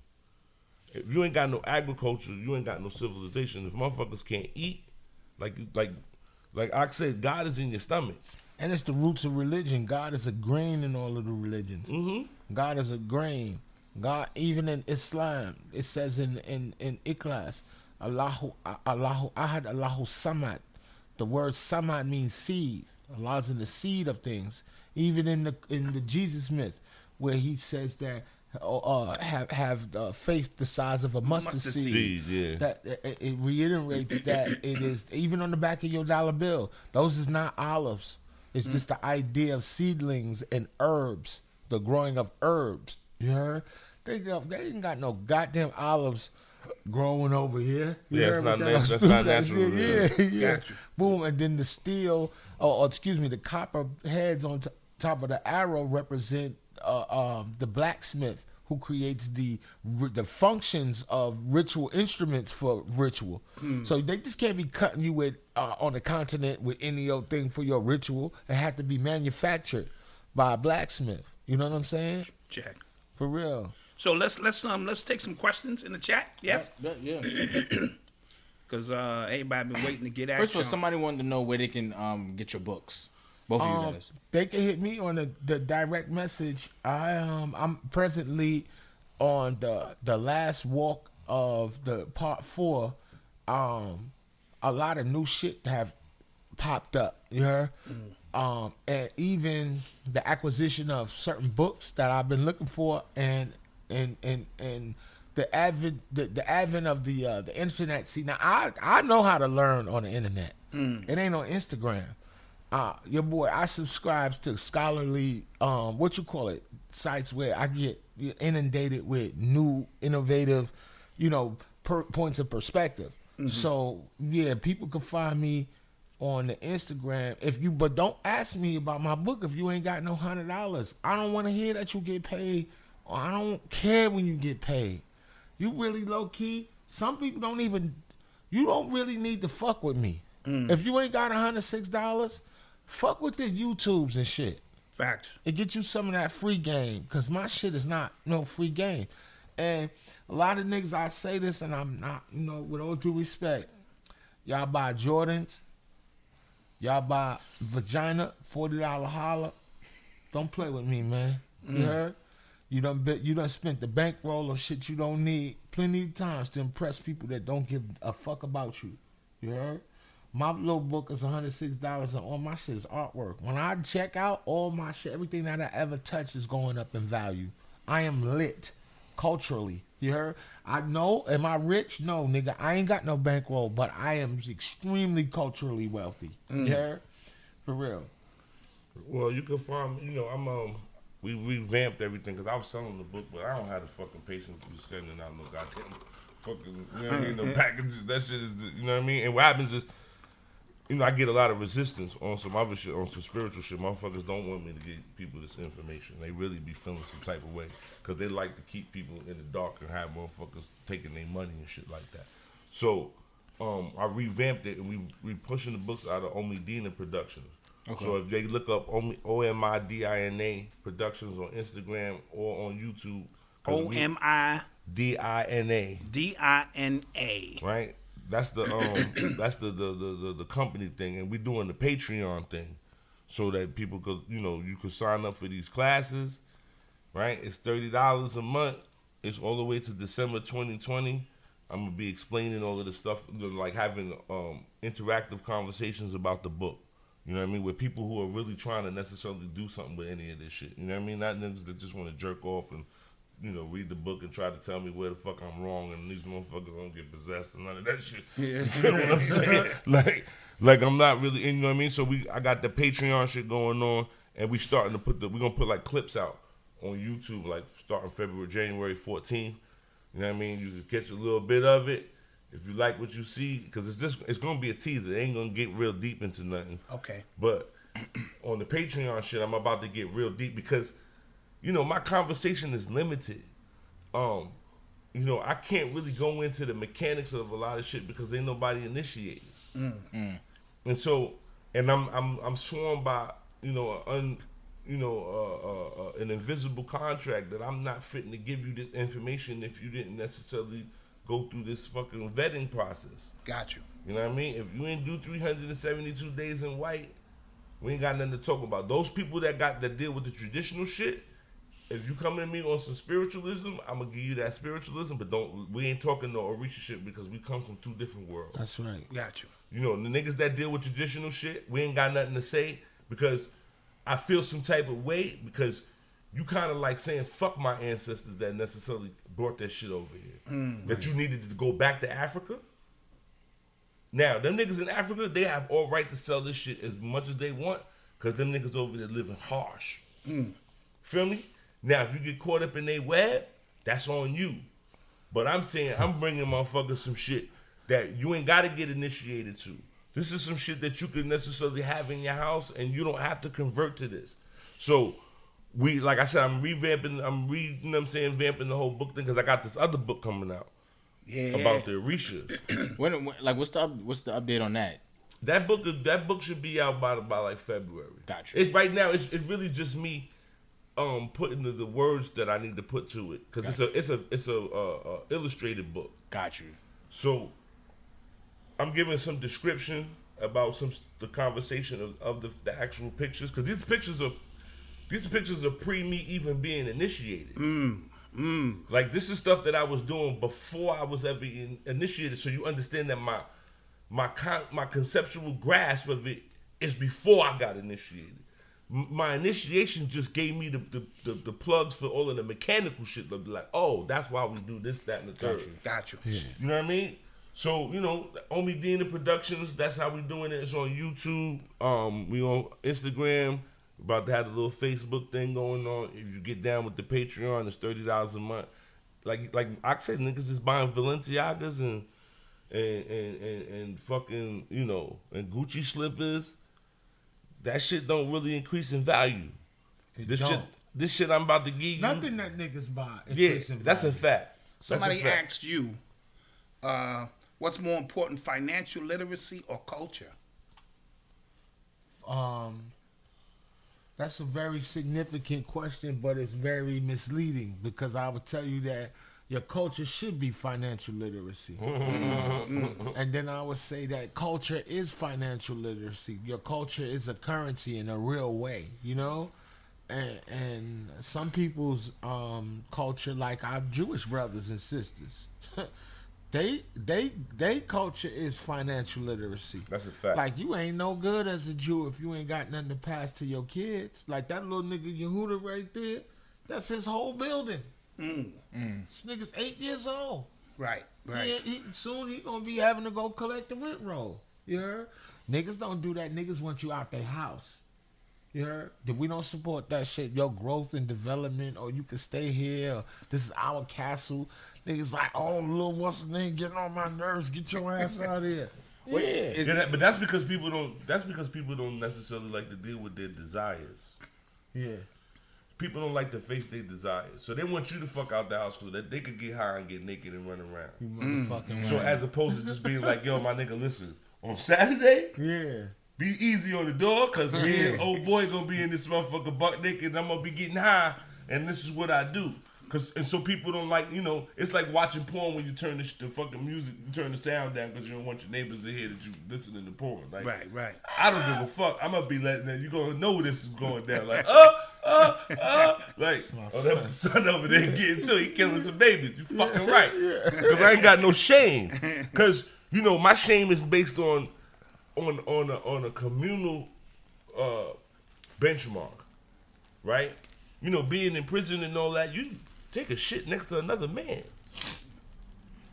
If you ain't got no agriculture, you ain't got no civilization. If motherfuckers can't eat, like like like I said, God is in your stomach. And it's the roots of religion. God is a grain in all of the religions. Mm-hmm. God is a grain. God, even in Islam, it says in in in Ikhlas, Allahu Allahu Ahad Allahu Samad. The word Samad means seed. Allah's in the seed of things. Even in the in the Jesus myth, where he says that uh, have have uh, faith the size of a mustard, Mustard seed. seed, yeah. That it, it reiterates that it is even on the back of your dollar bill. Those is not olives. It's just the idea of seedlings and herbs, the growing of herbs. You heard? They they ain't got no goddamn olives growing over here. You Yeah, it's not nat- that's not natural. Yeah, yeah. Boom, and then the steel, or, or excuse me, the copper heads on t- top of the arrow represent uh, um, the blacksmith who creates the the functions of ritual instruments for ritual. So they just can't be cutting you with uh, on the continent with any old thing for your ritual. It had to be manufactured by a blacksmith. You know what I'm saying? Check. For real. So let's let's um let's take some questions in the chat. Yes, Yeah. yeah. because uh, everybody been waiting to get at First of all, somebody wanted to know where they can um get your books. Both of you Um, guys. they can hit me on the, the direct message. I um I'm presently on the the last walk of the part four. Um, a lot of new shit have popped up. You heard? Um, and even the acquisition of certain books that I've been looking for, and and and and the advent the, the advent of the uh, the internet. See now, I I know how to learn on the internet. It ain't on Instagram. Uh, your boy, I subscribes to scholarly, um, what you call it, sites where I get inundated with new, innovative, you know, per, points of perspective. So yeah, people can find me on the Instagram. If you, but don't ask me about my book if you ain't got no hundred dollars. I don't want to hear that you get paid. I don't care when you get paid. You really low key. Some people don't even. You don't really need to fuck with me. If you ain't got hundred six dollars, fuck with the YouTubes and shit. Facts. It get you some of that free game, cause my shit is not no free game. And a lot of niggas, I say this, and I'm not, you know, with all due respect, y'all buy Jordans, y'all buy vagina, forty dollar holler. Don't play with me, man. You mm. heard? You done bit, you done spent the bankroll on shit you don't need plenty of times to impress people that don't give a fuck about you. You heard? My little book is $106 and all my shit is artwork. When I check out all my shit, everything that I ever touch is going up in value. I am lit culturally. You heard? I know, am I rich? No, nigga. I ain't got no bankroll, but I am extremely culturally wealthy. You heard? For real. Well, you can find, you know, I'm um, we revamped everything because I was selling the book, but I don't have the fucking patience to be sending out no goddamn fucking, you know what I mean, no packages. That shit is, the- you know what I mean. And what happens is, you know, I get a lot of resistance on some other shit, on some spiritual shit. Motherfuckers don't want me to get people this information. They really be feeling some type of way because they like to keep people in the dark and have motherfuckers taking their money and shit like that. So, um, I revamped it and we we pushing the books out of Omi Dina Productions. Okay. So if they look up Omi- O M I D I N A Productions on Instagram or on YouTube, O M I D I N A, D I N A. right? That's the um that's the the, the the the company thing, and we're doing the Patreon thing, so that people could you know you could sign up for these classes, right? It's thirty dollars a month. It's all the way to December 2020. I'm gonna be explaining all of the stuff, like having um interactive conversations about the book. You know what I mean? With people who are really trying to necessarily do something with any of this shit. You know what I mean? Not niggas that just want to jerk off and you know, read the book and try to tell me where the fuck I'm wrong and these motherfuckers don't get possessed and none of that shit. Yeah. You feel what I'm saying? like, like I'm not really, you know what I mean? So we, I got the Patreon shit going on, and we starting to put the, we gonna put like clips out on YouTube, like starting February, January 14th. You know what I mean? You can catch a little bit of it if you like what you see, because it's just, it's gonna be a teaser. It ain't gonna get real deep into nothing. Okay. But on the Patreon shit, I'm about to get real deep because, you know, my conversation is limited. Um, you know, I can't really go into the mechanics of a lot of shit because ain't nobody initiated. And so, and I'm I'm I'm sworn by you know un, you know uh, uh, uh, an invisible contract that I'm not fitting to give you this information if you didn't necessarily go through this fucking vetting process. Got you. You know what I mean? If you ain't do 372 days in white, we ain't got nothing to talk about. Those people that got that deal with the traditional shit, if you come to me on some spiritualism, I'm gonna give you that spiritualism, but don't we ain't talking no Orisha shit because we come from two different worlds. That's right. Got you. You know, the niggas that deal with traditional shit, we ain't got nothing to say because I feel some type of way because you kind of like saying fuck my ancestors that necessarily brought that shit over here. Mm. That you needed to go back to Africa. Now, them niggas in Africa, they have all right to sell this shit as much as they want because them niggas over there living harsh. Mm. Feel me? Now, if you get caught up in their web, that's on you. But I'm saying I'm bringing motherfuckers some shit that you ain't got to get initiated to. This is some shit that you could necessarily have in your house, and you don't have to convert to this. So we, like I said, I'm revamping. I'm re, you know I'm saying, vamping the whole book thing because I got this other book coming out Yeah. about the Orishas. When, when like what's the what's the update on that? That book, that book should be out by by like February. Gotcha. It's right now. It's, it's really just me, um, putting the, the words that I need to put to it because it's a it's a it's a uh, uh, illustrated book. Got you. So I'm giving some description about some the conversation of, of the, the actual pictures because these pictures are these pictures are pre me even being initiated. Like this is stuff that I was doing before I was ever in, initiated. So you understand that my my con, my conceptual grasp of it is before I got initiated. M- My initiation just gave me the, the, the, the plugs for all of the mechanical shit. Like, like, oh, that's why we do this, that, and the third. Got you. You know what I mean? So you know, Omi Dina Productions. That's how we doing it. It's on YouTube. Um, we on Instagram. About to have a little Facebook thing going on. If you get down with the Patreon, it's thirty dollars a month. Like like I said, niggas is buying Balenciagas and and and and, and fucking you know and Gucci slippers. That shit don't really increase in value. It This shit, don't. this shit I'm about to give you. Nothing that niggas buy. Yeah, increase in that's a fact. That's a Somebody fact. asked you, uh, what's more important, financial literacy or culture? um that's a very significant question but it's very misleading because i would tell you that your culture should be financial literacy and then i would say that culture is financial literacy your culture is a currency in a real way you know and, and some people's um, culture like our jewish brothers and sisters they they they culture is financial literacy That's a fact. like you ain't no good as a Jew if you ain't got nothing to pass to your kids. Like that little nigga Yehuda right there, that's his whole building. Mm. This nigga's eight years old. Right, right. He, he, soon he gonna be having to go collect the rent roll. You heard? Niggas don't do that. Niggas want you out their house. You heard? That we don't support that shit. Your growth and development, or you can stay here. Or this is our castle. Niggas like, oh, little what's his name getting on my nerves. Get your ass out of here. Yeah. Yeah, that, but that's because people don't. That's because people don't necessarily like to deal with their desires. yeah. People don't like to face their desires, so they want you to fuck out the house so that they could get high and get naked and run around. You motherfucking So as opposed to just being like, "Yo, my nigga, listen, on Saturday, Yeah. be easy on the door, cause me and old boy gonna be in this motherfucker buck naked, and I'm gonna be getting high, and this is what I do." Cause and so people don't like, you know, it's like watching porn when you turn the, the fucking music, you turn the sound down because you don't want your neighbors to hear that you listening to porn. Like, Right, right. I don't give a fuck. I'm gonna be letting that. You gonna know this is going down. Like, uh, uh, uh. Like, oh, that son over there getting to. He killing some babies. You fucking right. Because I ain't got no shame. Because you know my shame is based on, on on a on a communal, uh, benchmark, right? You know, being in prison and all that. You take a shit next to another man.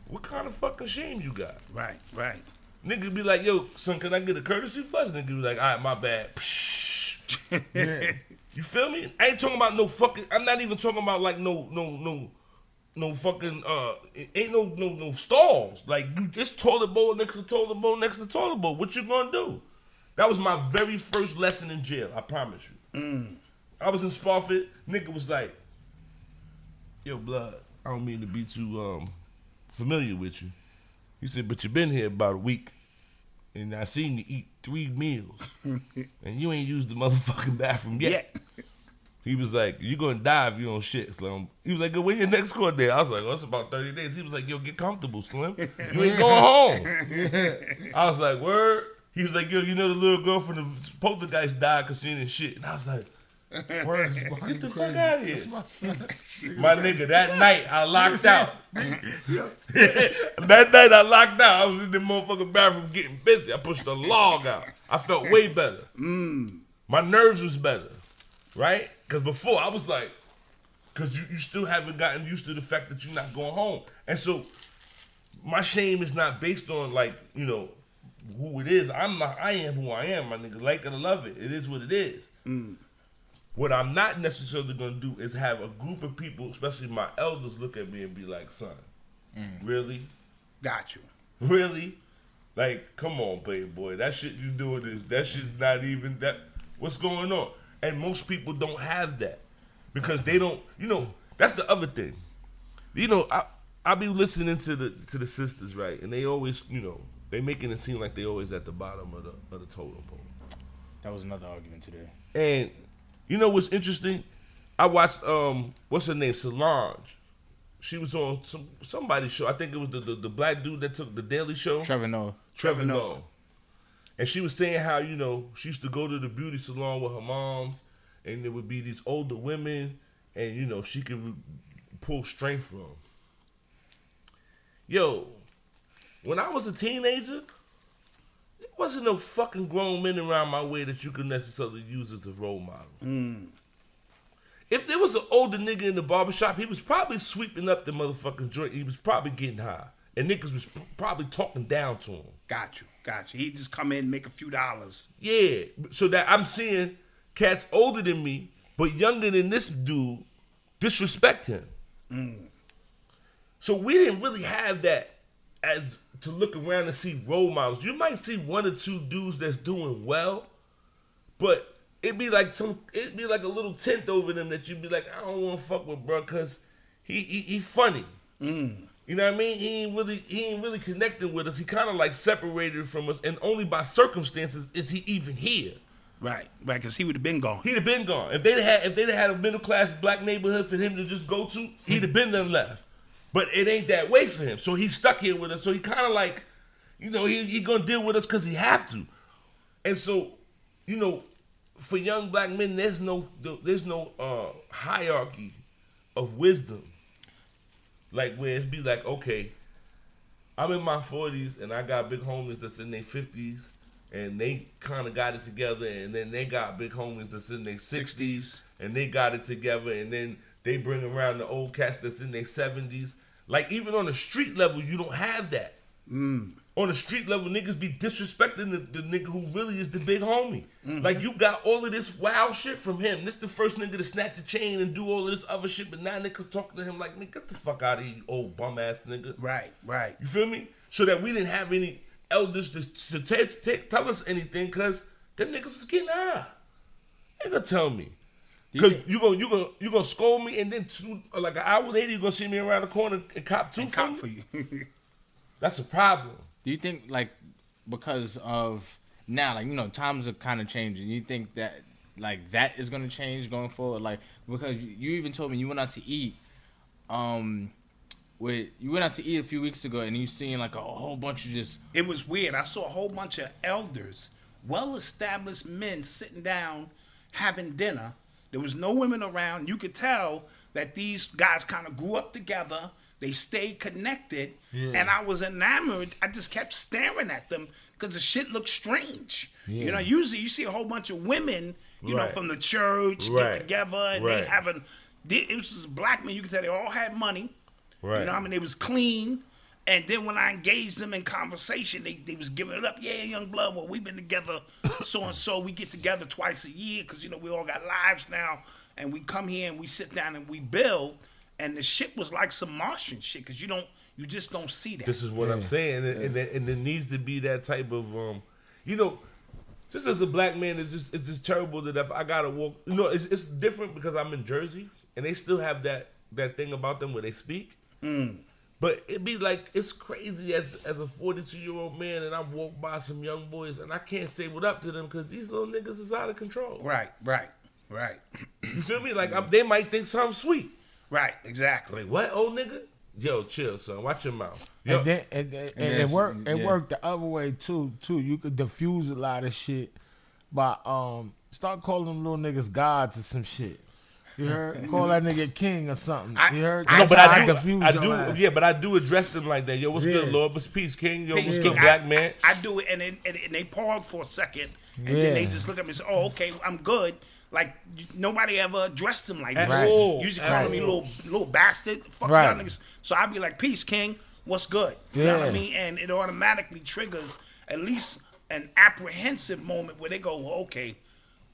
What kind of fucking shame you got? Right, right. Nigga be like, yo, son, can I get a courtesy flush? Niggas be like, all right, my bad. Yeah. You feel me? I ain't talking about no fucking. I'm not even talking about like no no no no fucking. Uh, ain't no no no stalls. Like you, it's toilet bowl next to toilet bowl next to toilet bowl. What you gonna do? That was my very first lesson in jail. I promise you. I was in Spofford. Nigga was like, "Yo, blood. I don't mean to be too um familiar with you." He said, "But you been here about a week, and I seen you eat three meals, and you ain't used the motherfucking bathroom yet." Yeah. He was like, "You gonna die if you don't shit, Slim." He was like, "When your next court day?" I was like, "Oh, it's about thirty days." He was like, "Yo, get comfortable, Slim. You ain't going home." I was like, "Word." He was like, "Yo, you know the little girl from the poltergeist died because she didn't shit," and I was like, Word is "Get the fuck out of here." My. My nigga, that night I locked out. that night I locked out. I was in the motherfucking bathroom getting busy. I pushed the log out. I felt way better. My nerves was better, right? Because before I was like, because you, you still haven't gotten used to the fact that you're not going home. And so my shame is not based on like, you know, who it is. I'm not, I am who I am, my nigga. Like it or love it. It is what it is. What I'm not necessarily gonna do is have a group of people, especially my elders, look at me and be like, "Son, mm. really, Got you. really, like, come on, baby boy, that shit you doing is that shit not even that. What's going on?" and most people don't have that because they don't. You know, that's the other thing. You know, I I be listening to the to the sisters, right, and they always, you know, they making it seem like they always at the bottom of the of the totem pole. That was another argument today. And you know what's interesting? I watched um what's her name Solange. She was on some somebody's show. I think it was the the, the black dude that took the Daily Show. Trevor Noah. Trevor Noah. And she was saying how you know she used to go to the beauty salon with her moms, and there would be these older women, and you know she could pull strength from. Yo, when I was a teenager, wasn't no fucking grown men around my way that you could necessarily use as a role model. Mm. If there was an older nigga in the barbershop, he was probably sweeping up the motherfucking joint. He was probably getting high. And niggas was probably talking down to him. Got you, got you. He just come in, make a few dollars. Yeah. So that I'm seeing cats older than me, but younger than this dude, disrespect him. Mm. So we didn't really have that as to look around and see role models. You might see one or two dudes that's doing well, but it'd be like some it'd be like a little tint over them that you'd be like, I don't want to fuck with bro, cause he he, he funny. Mm. You know what I mean? He ain't really he ain't really connecting with us. He kind of like separated from us, and only by circumstances is he even here. Right, right, because he would have been gone. He'd have been gone if they'd had if they'd had a middle class black neighborhood for him to just go to. He'd have been done left, but it ain't that way for him. So he's stuck here with us. So he kind of like, you know, he he gonna deal with us because he have to. And so, you know, for young black men, there's no there's no uh, hierarchy of wisdom. Like where it's be like, okay, I'm in my 40s and I got big homies that's in their 50s and they kind of got it together and then they got big homies that's in their 60s and they got it together and then they bring around the old cats that's in their 70s. Like even on the street level, you don't have that. Mm. On the street level, niggas be disrespecting the, the nigga who really is the big homie. Mm-hmm. Like you got all of this wild shit from him. This the first nigga to snatch a chain and do all of this other shit, but now niggas talking to him like, nigga, get the fuck out of here, you old bum ass nigga. Right, right. You feel me? So that we didn't have any elders to, to take, take, tell us anything because them niggas was getting high. Gonna tell me. You Cause you gonna you gonna you gonna scold me and then two, like an hour later you gonna see me around the corner and cop two And from cop me? for you. That's a problem. Do you think like because of now, like you know, times are kind of changing. You think that like that is gonna change going forward? Like because you you even told me you went out to eat, um, with you went out to eat a few weeks ago and you seen like a whole bunch of just it was weird. I saw a whole bunch of elders, well established men sitting down having dinner. There was no women around. You could tell that these guys kind of grew up together. They stayed connected. And I was enamored. I just kept staring at them because the shit looked strange. You know, usually you see a whole bunch of women, you know, from the church Right. get together and Right. they having. It was just black men. You could tell they all had money. Right. You know, I mean, they was clean. And then when I engaged them in conversation, they, they was giving it up. Yeah, young blood. Well, we've been together, so and so. We get together twice a year because you know we all got lives now, and we come here and we sit down and we build. And the shit was like some Martian shit because you don't, you just don't see that. This is what I'm saying, and, and, there- and there needs to be that type of, um, you know, just as a black man, it's just it's just terrible that if I gotta walk, you know, it's, it's different because I'm in Jersey and they still have that that thing about them where they speak. But it'd be like it's crazy as as a 42 year old man, and I walk by some young boys and I can't say what up to them because these little niggas is out of control. right, right, right, You feel me? Like I'm, they might think something sweet. right. Exactly. Like what, old nigga? Yo, chill, son. Watch your mouth. Yo, And then and, and, and, then it work it yeah. worked the other way too too. You could diffuse a lot of shit by um start calling them little niggas gods or some shit. You heard? Call that nigga king or something. I- you heard? I- No, but how I do, diffuse I do, ass. yeah, but I do address them like that. Yo, what's Yeah. good, Lord? What's peace, King? Yo, what's Peace, good, King. black man? I, I do it, and, then and, and they pause for a second, and then they just look at me and say, "Oh, okay, I'm good." Like nobody ever addressed them like that. this. all. Usually At calling me little little bastard, fuck Right. y'all niggas. So I'd be like, "Peace, King. What's good?" You know what I mean? And it automatically triggers at least an apprehensive moment where they go, well, "Okay,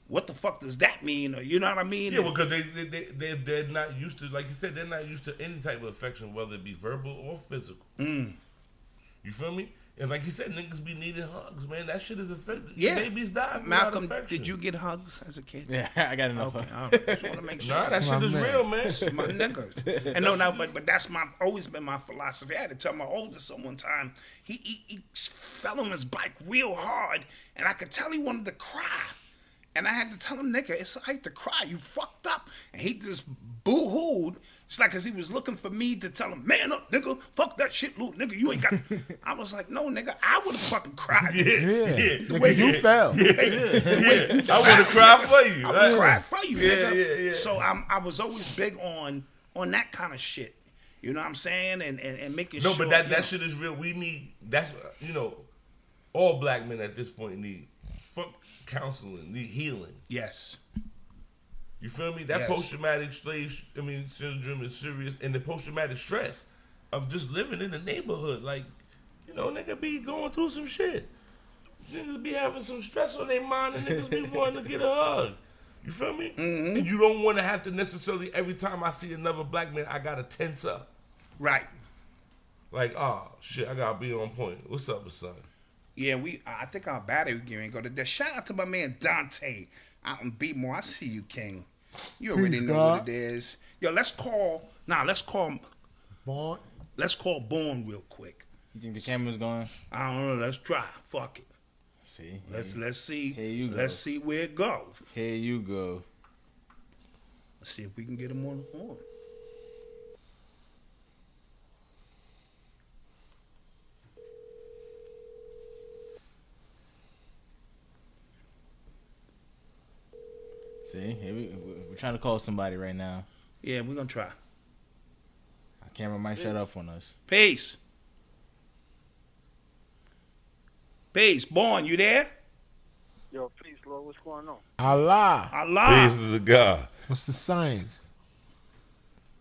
what the fuck does that mean?" Or you know what I mean? Yeah, because they, they, they, they, they're not used to, like you said, they're not used to any type of affection, whether it be verbal or physical. Mm. You feel me? And like you said, niggas be needing hugs, man. That shit is affected. Yeah. Babies die from Malcolm, affection. did you get hugs as a kid? Yeah, I got enough. Okay, all right. just want to make sure. Nah, that shit is man. real, man. my niggas. And no, no, but but that's my always been my philosophy. I had to tell my oldest son one time. He, he he fell on his bike real hard, and I could tell he wanted to cry. And I had to tell him, nigga, it's alright to cry. You fucked up. And he just boo hooed. It's like as he was looking for me to tell him, man up, nigga. Fuck that shit, little nigga. You ain't got. I was like, no, nigga, I would have fucking cried. Yeah, Yeah. the nigga, you fell. Yeah, I want to cry for you. I right? would cry for you, Yeah, nigga. yeah, yeah. So I'm, I was always big on on that kind of shit. You know what I'm saying? And and, and making No, sure. No, but that, that know- shit is real. We need that's you know, all black men at this point need fuck counseling, need healing. Yes. You feel me? That Yes. post traumatic slave, I mean, syndrome is serious, and the post traumatic stress of just living in the neighborhood, like, you know, nigga be going through some shit. Niggas be having some stress on their mind, and niggas be wanting to get a hug. You feel me? Mm-hmm. And you don't want to have to necessarily every time I see another black man, I gotta tense up. Right. Like, oh shit, I gotta be on point. What's up, son? Yeah, we. I think our battery gear ain't go to that. Shout out to my man Dante out in Baltimore. I see you, King. You already Peace, know God. what it is. Yo, let's call. Nah, let's call. Born. Let's call Born real quick. You think the camera's going? I don't know. Let's try. Fuck it. See, Let's let's see. Here you go. Let's see where it goes. here you go. Let's see if we can get him on the horn. See, here we, we're trying to call somebody right now. Yeah, we're gonna try. Our camera might shut off on us. Peace. Peace. Born, you there? Yo, peace, Lord. What's going on? Allah. Allah. to the God. What's the science?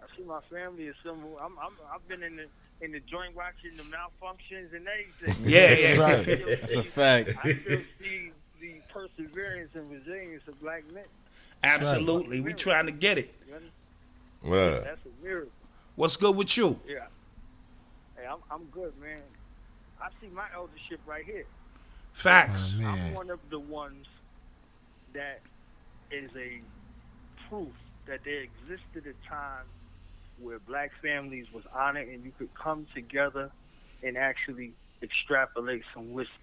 I see my family assembled. I'm, I'm, I've been in the in the joint watching the malfunctions and everything. Yeah, That's yeah. right. That's a fact. I still see the perseverance and resilience of black men. Absolutely. We trying to get it. You. That's a miracle. What's good with you? Yeah. Hey, I'm, I'm good, man. I see my eldership right here. Facts. Oh, I'm one of the ones that is a proof that there existed a time where black families was honored and you could come together and actually extrapolate some wisdom.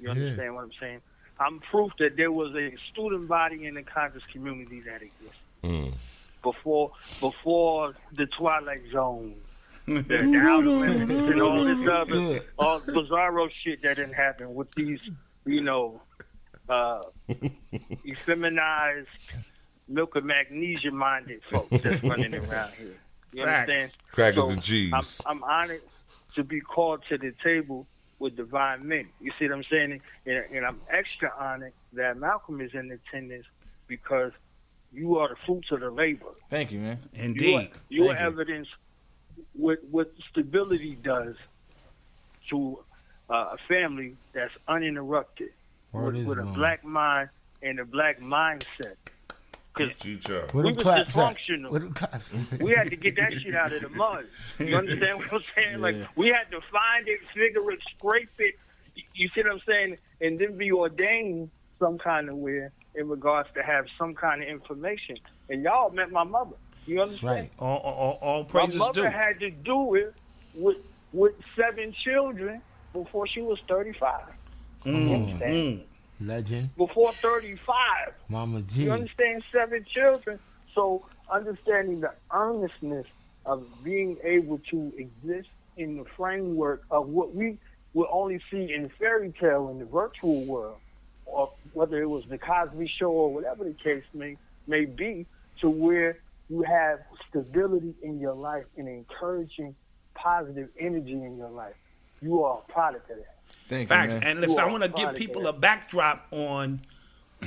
You Yeah. understand what I'm saying? I'm proof that there was a student body in the conscious community that existed Mm. before before the Twilight Zone, the, the and all this other all bizarro shit that didn't happen with these, you know, uh, effeminized, milk and magnesia minded folks that's running around here. You Facts. understand? Crackers So, and cheese. I'm, I'm honored to be called to the table with divine men. You see what I'm saying? And, and I'm extra honored that Malcolm is in attendance because you are the fruits of the labor. Thank you, man. Indeed. Your, your Thank you. evidence, what what stability does to uh, a family that's uninterrupted Word with, is with a black mind and a black mindset. Because G-Char. Where we them was claps dysfunctional. Where them claps at? we had to get that shit out of the mud. You understand what I'm saying? Like we had to find it, figure it, scrape it. You- You see what I'm saying? And then be ordained some kind of way in regards to have some kind of information. And y'all met my mother. You That's understand? right. All, all, all- all My mother due. had to do it with with seven children before she was 35. You Mm, understand? mm. Legend. Before 35. Mama G. You understand? Seven children. So understanding the earnestness of being able to exist in the framework of what we will only see in fairy tale in the virtual world, or whether it was the Cosby Show or whatever the case may may be, to where you have stability in your life and encouraging positive energy in your life. You are a product of that. Thank Facts. you, man. And listen, I want to give people a backdrop on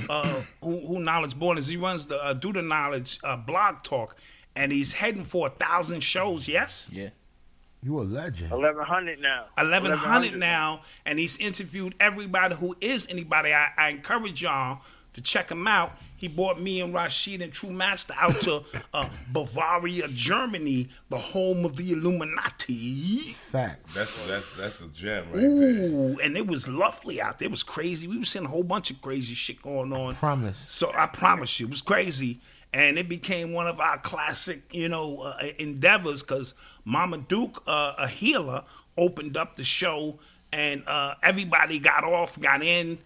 uh, who, who Knowledge Born is. He runs the uh, Do the Knowledge uh, blog talk, and he's heading for a thousand shows. Yes, yeah. You a legend. 1100 now. eleven hundred now, and he's interviewed everybody who is anybody. I, I encourage y'all to check him out, he brought me and Rashid and True Master out to uh, Bavaria, Germany, the home of the Illuminati. Facts. That's that's that's a gem right there. Ooh, and it was lovely out there. It was crazy. We were seeing a whole bunch of crazy shit going on. Promise. So I promise you, it was crazy. And it became one of our classic, you know, uh, endeavors because Mama Duke, uh, a healer, opened up the show and uh, everybody got off, got in,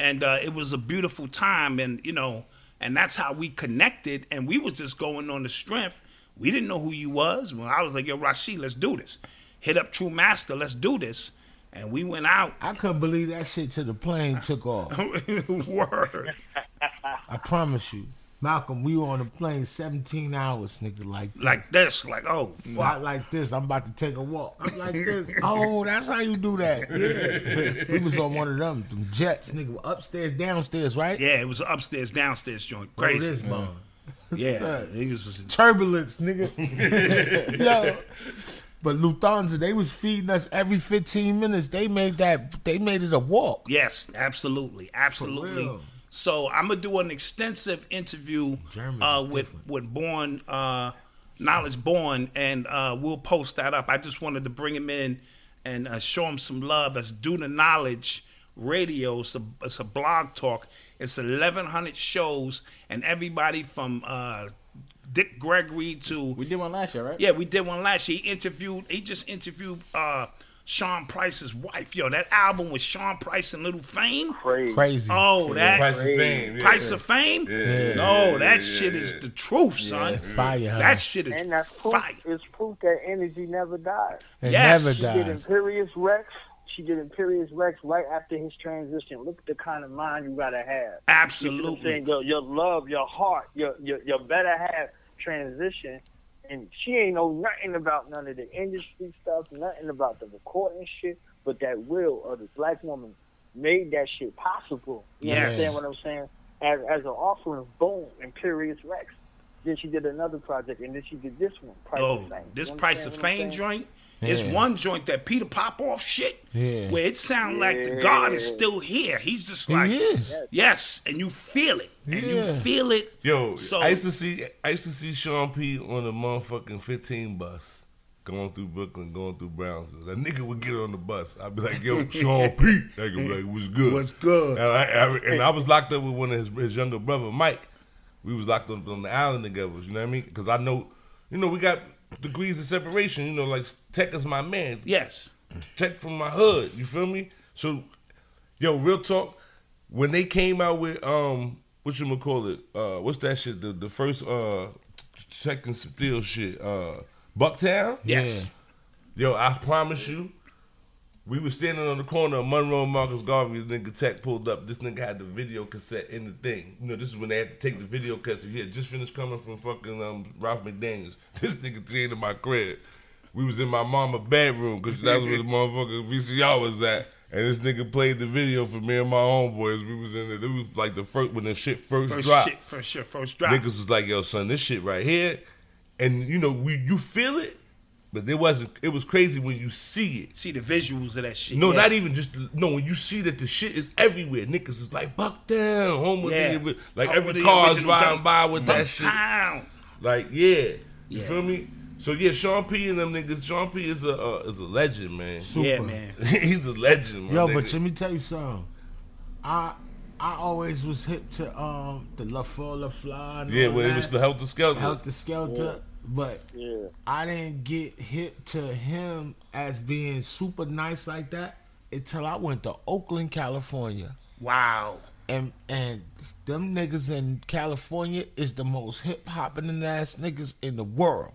and uh, it was a beautiful time. And, you know, and that's how we connected. And we was just going on the strength. We didn't know who you was. Well, I was like, yo, Rashid, let's do this. Hit up True Master, let's do this. And we went out. I couldn't believe that shit till the plane took off. Word. I promise you. Malcolm, we were on the plane 17 hours, nigga, like Like this, like, oh, like this. I'm about to take a walk. I'm like this. Oh, that's how you do that. Yeah. we was on one of them, them jets, nigga. Upstairs, downstairs, right? Yeah, it was an upstairs, downstairs joint. Oh, Crazy. this man. yeah, Son. niggas was Turbulence, nigga. Yo. But Lufthansa, they was feeding us every 15 minutes. They made that. They made it a walk. Yes, absolutely, absolutely. Real. So I'm gonna do an extensive interview uh, with different. with Born uh, Knowledge Born, and uh, we'll post that up. I just wanted to bring him in and uh, show him some love. That's Do the Knowledge Radio. It's a, it's a blog talk. It's 1,100 shows, and everybody from uh, Dick Gregory to We did one last year, right? Yeah, we did one last year. He interviewed. He just interviewed uh, Sean Price's wife. Yo, that album with Sean Price and Little Fame. Crazy. Crazy. Oh, that Price of fame. Yeah. Price of Fame. Yeah. No, that Yeah, shit yeah, is yeah. the truth, son. Fire, huh? That shit is And that's proof. fire. It's proof that energy never dies. It Yes. never She did. Imperious Rex. She did Imperious Rex right after his transition. Look at the kind of mind you gotta have. You know Absolutely. saying? Your, your love, your heart, your, your your better half transition. And she ain't know nothing about none of the industry stuff, nothing about the recording shit, but that will of the black woman made that shit possible. You Yes. understand what I'm saying? As as an offering, boom, Imperious Rex. Then she did another project, and then she did this one. Price Oh, of Fame. this Price of understand what I'm Fame saying? Joint. It's one joint that Peter Popoff shit, Yeah. where it sounds like the God is still here. He's just like, he is. yes, and you feel it, and you feel it. Yo, So- I used to see I used to see Sean P on the motherfucking 15 bus going through Brooklyn, going through Brownsville. That nigga would get on the bus. I'd be like, "Yo, Sean P." That nigga would be like, "What's good?" What's good? And I, I- and I was locked up with one of his, his younger brother, Mike. We was locked up on the island together. You know what I mean? Because I know, you know, we got degrees of separation. You know, like Tek is my man. Yes. Tek from my hood. You feel me? So, yo, real talk. When they came out with um, what you gonna call it? Uh, what's that shit? The the first uh, Tek and Steele shit. Uh, Bucktown. Yes. Yo, I promise you, we was standing on the corner of Monroe and Marcus Garvey. The nigga Tek pulled up. This nigga had the video cassette in the thing. You know, this is when they had to take the video cassette. He had just finished coming from fucking um, Ralph McDaniels. This nigga came to my crib. We was in my mama bedroom because that's where the motherfucking VCR was at. And this nigga played the video for me and my homeboys. We was in there. It was like the first when the shit first, First dropped. shit, first shit, first drop. Niggas was like, yo, son, this shit right here. And you know, we you feel it, but it wasn't it was crazy when you see it. See the visuals of that shit. No, yeah. not even just no. When you see that the shit is everywhere, niggas is like buck down, home with Yeah. the, like Over every the car's original riding by with that shit. Bucktown. Like yeah, you Yeah. feel me? So yeah, Sean P and them niggas. Sean P is a uh, is a legend, man. Yeah, man. He's a legend, my Yo, nigga. but let me tell you something. I I always was hip to um the La Fleur La Fly. and yeah, all when it was the Heltah Skeltah. Heltah Skeltah. But Yeah. I didn't get hip to him as being super nice like that until I went to Oakland, California. Wow. And and them niggas in California is the most hip hopping ass niggas in the world.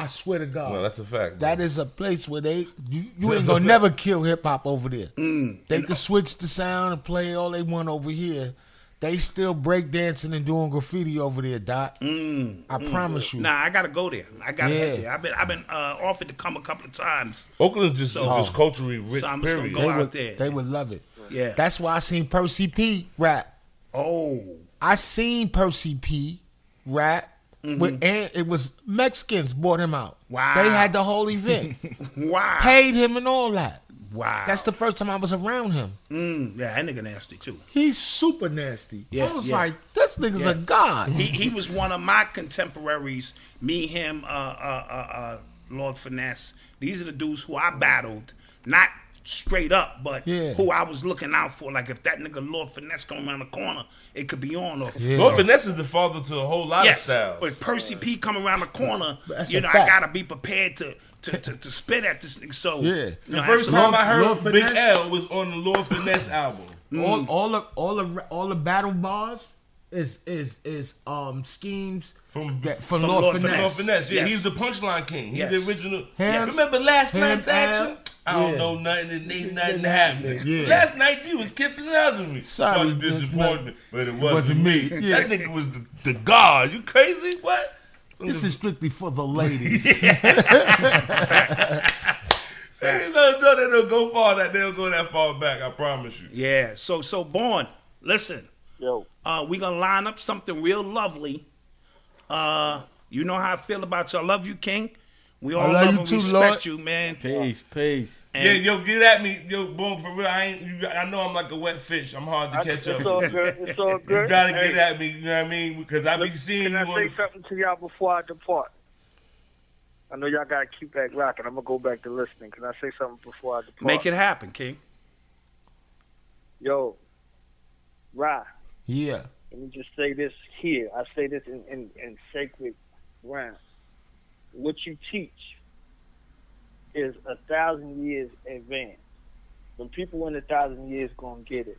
I swear to God. no, that's a fact. That bro. is a place where they you, you ain't gonna never kill hip hop over there. Mm. They can switch the sound and play all they want over here. They still break dancing and doing graffiti over there, Doc. I promise you. Mm. Nah, I gotta go there. I gotta Yeah. head there. I've been I've been uh, offered to come a couple of times. Oakland's just So- is just culturally rich. So I'm just gonna go they out would there. they would love it. Yeah. That's why I seen Percy P rap. Oh. I seen Percy P rap. With, and it was Mexicans bought him out. Wow. They had the whole event. Wow. Paid him and all that. Wow. That's the first time I was around him. Mm, yeah, that nigga nasty too. He's super nasty. Yeah, I was yeah. like, this nigga's Yeah. a god. He he was one of my contemporaries. Me, him, uh, uh, uh, uh, Lord Finesse. These are the dudes who I battled, not straight up, but Yeah. who I was looking out for. Like if that nigga Lord Finesse come around the corner, it could be on. Or Yeah. Lord Finesse is the father to a whole lot yes, of styles. but Percy P come around the corner, That's you a know I gotta be prepared to. To, to, to spit at this nigga, so Yeah. you know, the first that's- time I heard Lord Big Finesse? L was on the Lord Finesse album. all all the all the all the battle bars is is is um schemes From- that, from, from Lord, Lord Finesse. Lord Finesse, yeah, Yes. he's the punchline king. He's Yes. the original. Hands- Remember last hands night's action? out. I don't Yeah. know nothing. It ain't nothing happening. Yeah. Last night you was kissing another me. Sorry, Sorry, that's disappointment, but it wasn't, wasn't me. me. Yeah. That nigga was the, the god. You crazy? What? This is strictly for the ladies. Hey, no, no, they don't go far. That they don't go that far back. I promise you. yeah. So so born. Listen, Yo, uh, we gonna line up something real lovely. Uh, you know how I feel about you. I love you, King. We all love love, you and too, respect Lord. you, man. Peace, peace. And yeah, yo, get at me, yo, boom, for real. I ain't. You, I know I'm like a wet fish. I'm hard to I- catch it's up. all with. good. It's all good. You gotta Hey, get at me. You know what I mean? Because I be seeing Can you I on say the. something to y'all before I depart? I know y'all gotta keep that rocking. I'm gonna go back to listening. Can I say something before I depart? make it happen, King. Yo, Rye. yeah. Let me just say this here. I say this in, in, in sacred ground. What you teach is a thousand years advanced. The people in a thousand years gonna get it.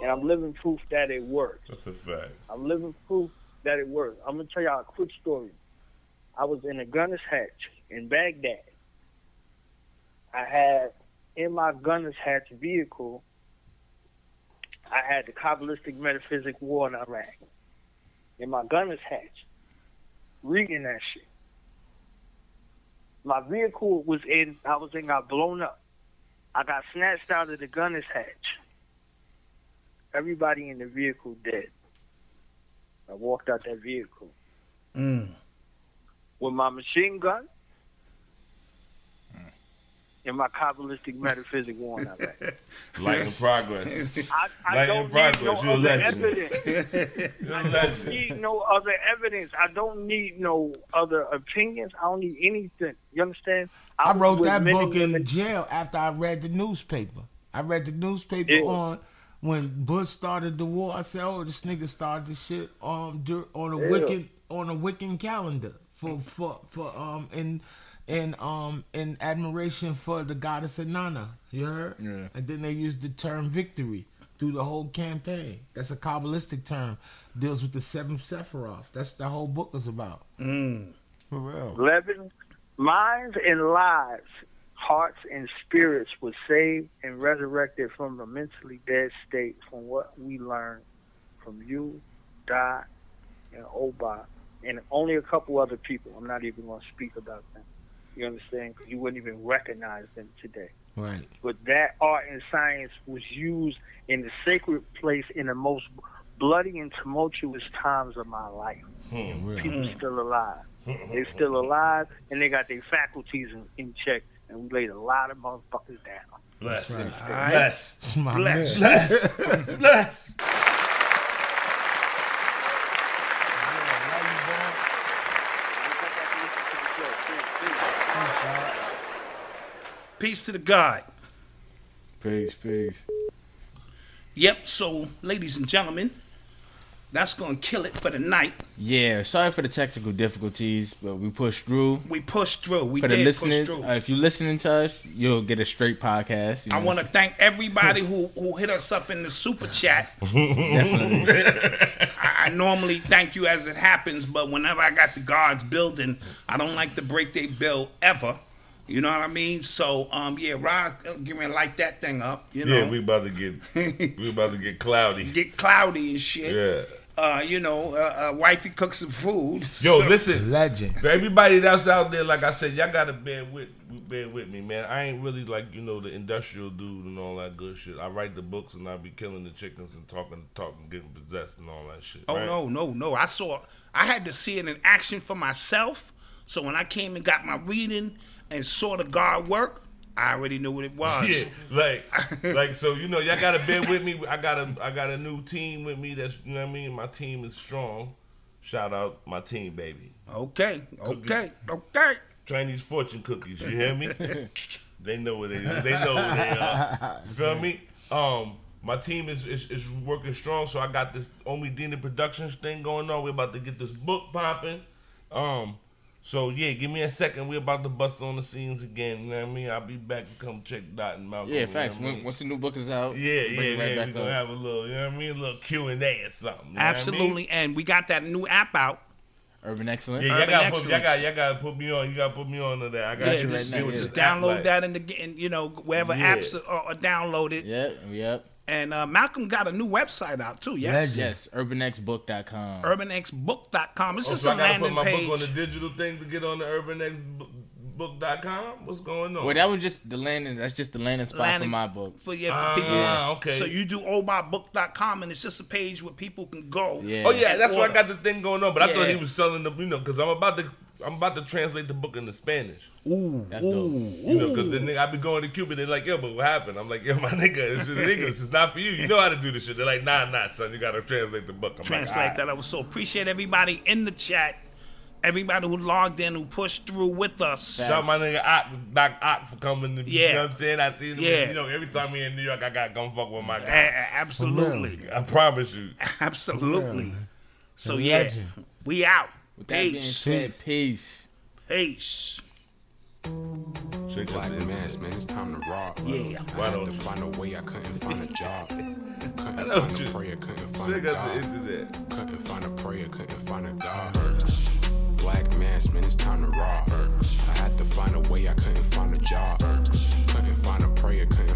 And I'm living proof that it works. That's a fact. I'm living proof that it works. I'm gonna tell y'all a quick story. I was in a gunner's hatch in Baghdad. I had in my gunner's hatch vehicle, I had the Kabbalistic Metaphysic War in Iraq. In my gunner's hatch, reading that shit. My vehicle was in, I was in, got blown up. I got snatched out of the gunner's hatch. Everybody in the vehicle dead. I walked out that vehicle Mm. with my machine gun and my Kabbalistic metaphysic worn out. Light in progress. I, I Light in don't need progress. no You're a other legend. evidence. You're a I don't legend. need no other evidence. I don't need no other opinions. I don't need anything. You understand? I was wrote that book in women- jail after I read the newspaper. I read the newspaper Yeah. on when Bush started the war. I said, "Oh, this nigga started this shit um on a Yeah. Wiccan on a Wiccan calendar for for for um in in um in admiration for the goddess Inanna. You heard? Yeah. And then they used the term victory through the whole campaign. That's a kabbalistic term. Deals with the seven Sephiroth. That's the whole book is about. Mm. For real. Eleven minds and lives, hearts and spirits were saved and resurrected from a mentally dead state from what we learned from you, Dot, and Oba, and only a couple other people. I'm not even going to speak about them. You understand? 'Cause you wouldn't even recognize them today. Right. But that art and science was used in the sacred place in the most bloody and tumultuous times of my life. Hmm. Real. People hmm. still alive. Hmm. They're still alive, and they got their faculties in, in check. And we laid a lot of motherfuckers down. Bless. right. Bless. It's my Bless. Bless. Bless. Peace to the God. Peace, peace. Yep. So, ladies and gentlemen, that's gonna kill it for the night. Yeah, sorry for the technical difficulties, but we pushed through. We pushed through. We For the did push listeners, through. uh, if you're listening to us, you'll get a straight podcast. you I want to thank everybody who who hit us up in the super chat. definitely. I, I normally thank you as it happens, but whenever I got the guards building, I don't like to break their bill ever. You know what I mean? So, um, yeah, Rod, give me ready light that thing up. You know, Yeah, we about to get we about to get cloudy. get cloudy and shit. Yeah. Uh, you know, uh, uh, wifey cooks some food. Yo, So- listen. Legend. For everybody that's out there, like I said, y'all gotta bear with bear with me, man. I ain't really like you know the industrial dude and all that good shit. I write the books and I be killing the chickens and talking, talking, getting possessed and all that shit. Oh right? no, no, no! I saw. I had to see it in action for myself. So when I came and got my reading and saw the guard work, I already knew what it was. Yeah, like, like so you know y'all gotta bear with me. I got a I got a new team with me. That's you know what I mean. My team is strong. Shout out my team, baby. Okay, okay, okay. Chinese fortune cookies. You hear me? they know what it is. They know who they are. You feel me? Um, my team is, is is working strong. So I got this Omi Dina Productions thing going on. We're about to get this book popping. Um, so yeah, give me a second. We're about to bust on the scenes again. You know what I mean? I'll be back to come check Dot and Malcolm. Yeah, you know facts. I When, mean? once the new book is out, Yeah, bring yeah, it right yeah. back We're gonna up. have a little, you know what I mean? A little Q and A or something. you know what I mean? Absolutely, and we got that new app out. Urban Excellence. Yeah, y'all gotta, put, y'all, Excellence. got, y'all gotta put me on. You gotta put me on to that. I got Yeah, you right just, now, what yeah. just download like. that in the in, you know wherever Yeah. apps are, are downloaded. Yep, yep. And uh, Malcolm got a new website out too. Yes, Legend. Yes, urbanxbook.com. urbanxbook.com. It's Oh, just so a I gotta landing put my page. book on the digital thing to get on the urbanxbook.com. What's going on? Well, that was just the landing. That's just the landing spot Landing- for my book. for, yeah, for Ah, people. okay. So you do oldmybook.com and it's just a page where people can go. Yeah. oh yeah, and that's why I got the thing going on. But I thought he was selling the, you know, because I'm about to, I'm about to translate the book into Spanish. Ooh, That's ooh, dope. You know, because the nigga, I be going to Cuba. They're like, yo, but what happened? I'm like, yo, my nigga, it's just English. It's not for you. You know how to do this shit. They're like, nah, nah, son. You gotta translate the book. I'm translate like, that. I was so appreciate everybody in the chat, everybody who logged in, who pushed through with us. Shout out my nigga Ock, Doc Ock for coming. To, Yeah. You know what I'm saying? I see him. Yeah. You know, every time we in New York, I got to come fuck with my guy. a- absolutely, I promise you. absolutely. So The yeah, we out. With that being Peace. said, peace. Peace. Check Black out this. mass, man, it's time to rock. Yeah. I had to you? find a way, I couldn't find a job. Couldn't know find you- a prayer, couldn't find a Check out the God. internet. Couldn't find a prayer, couldn't find a God. Black mass, man, it's time to rock. I had to find a way, I couldn't find a job. Couldn't find a prayer, couldn't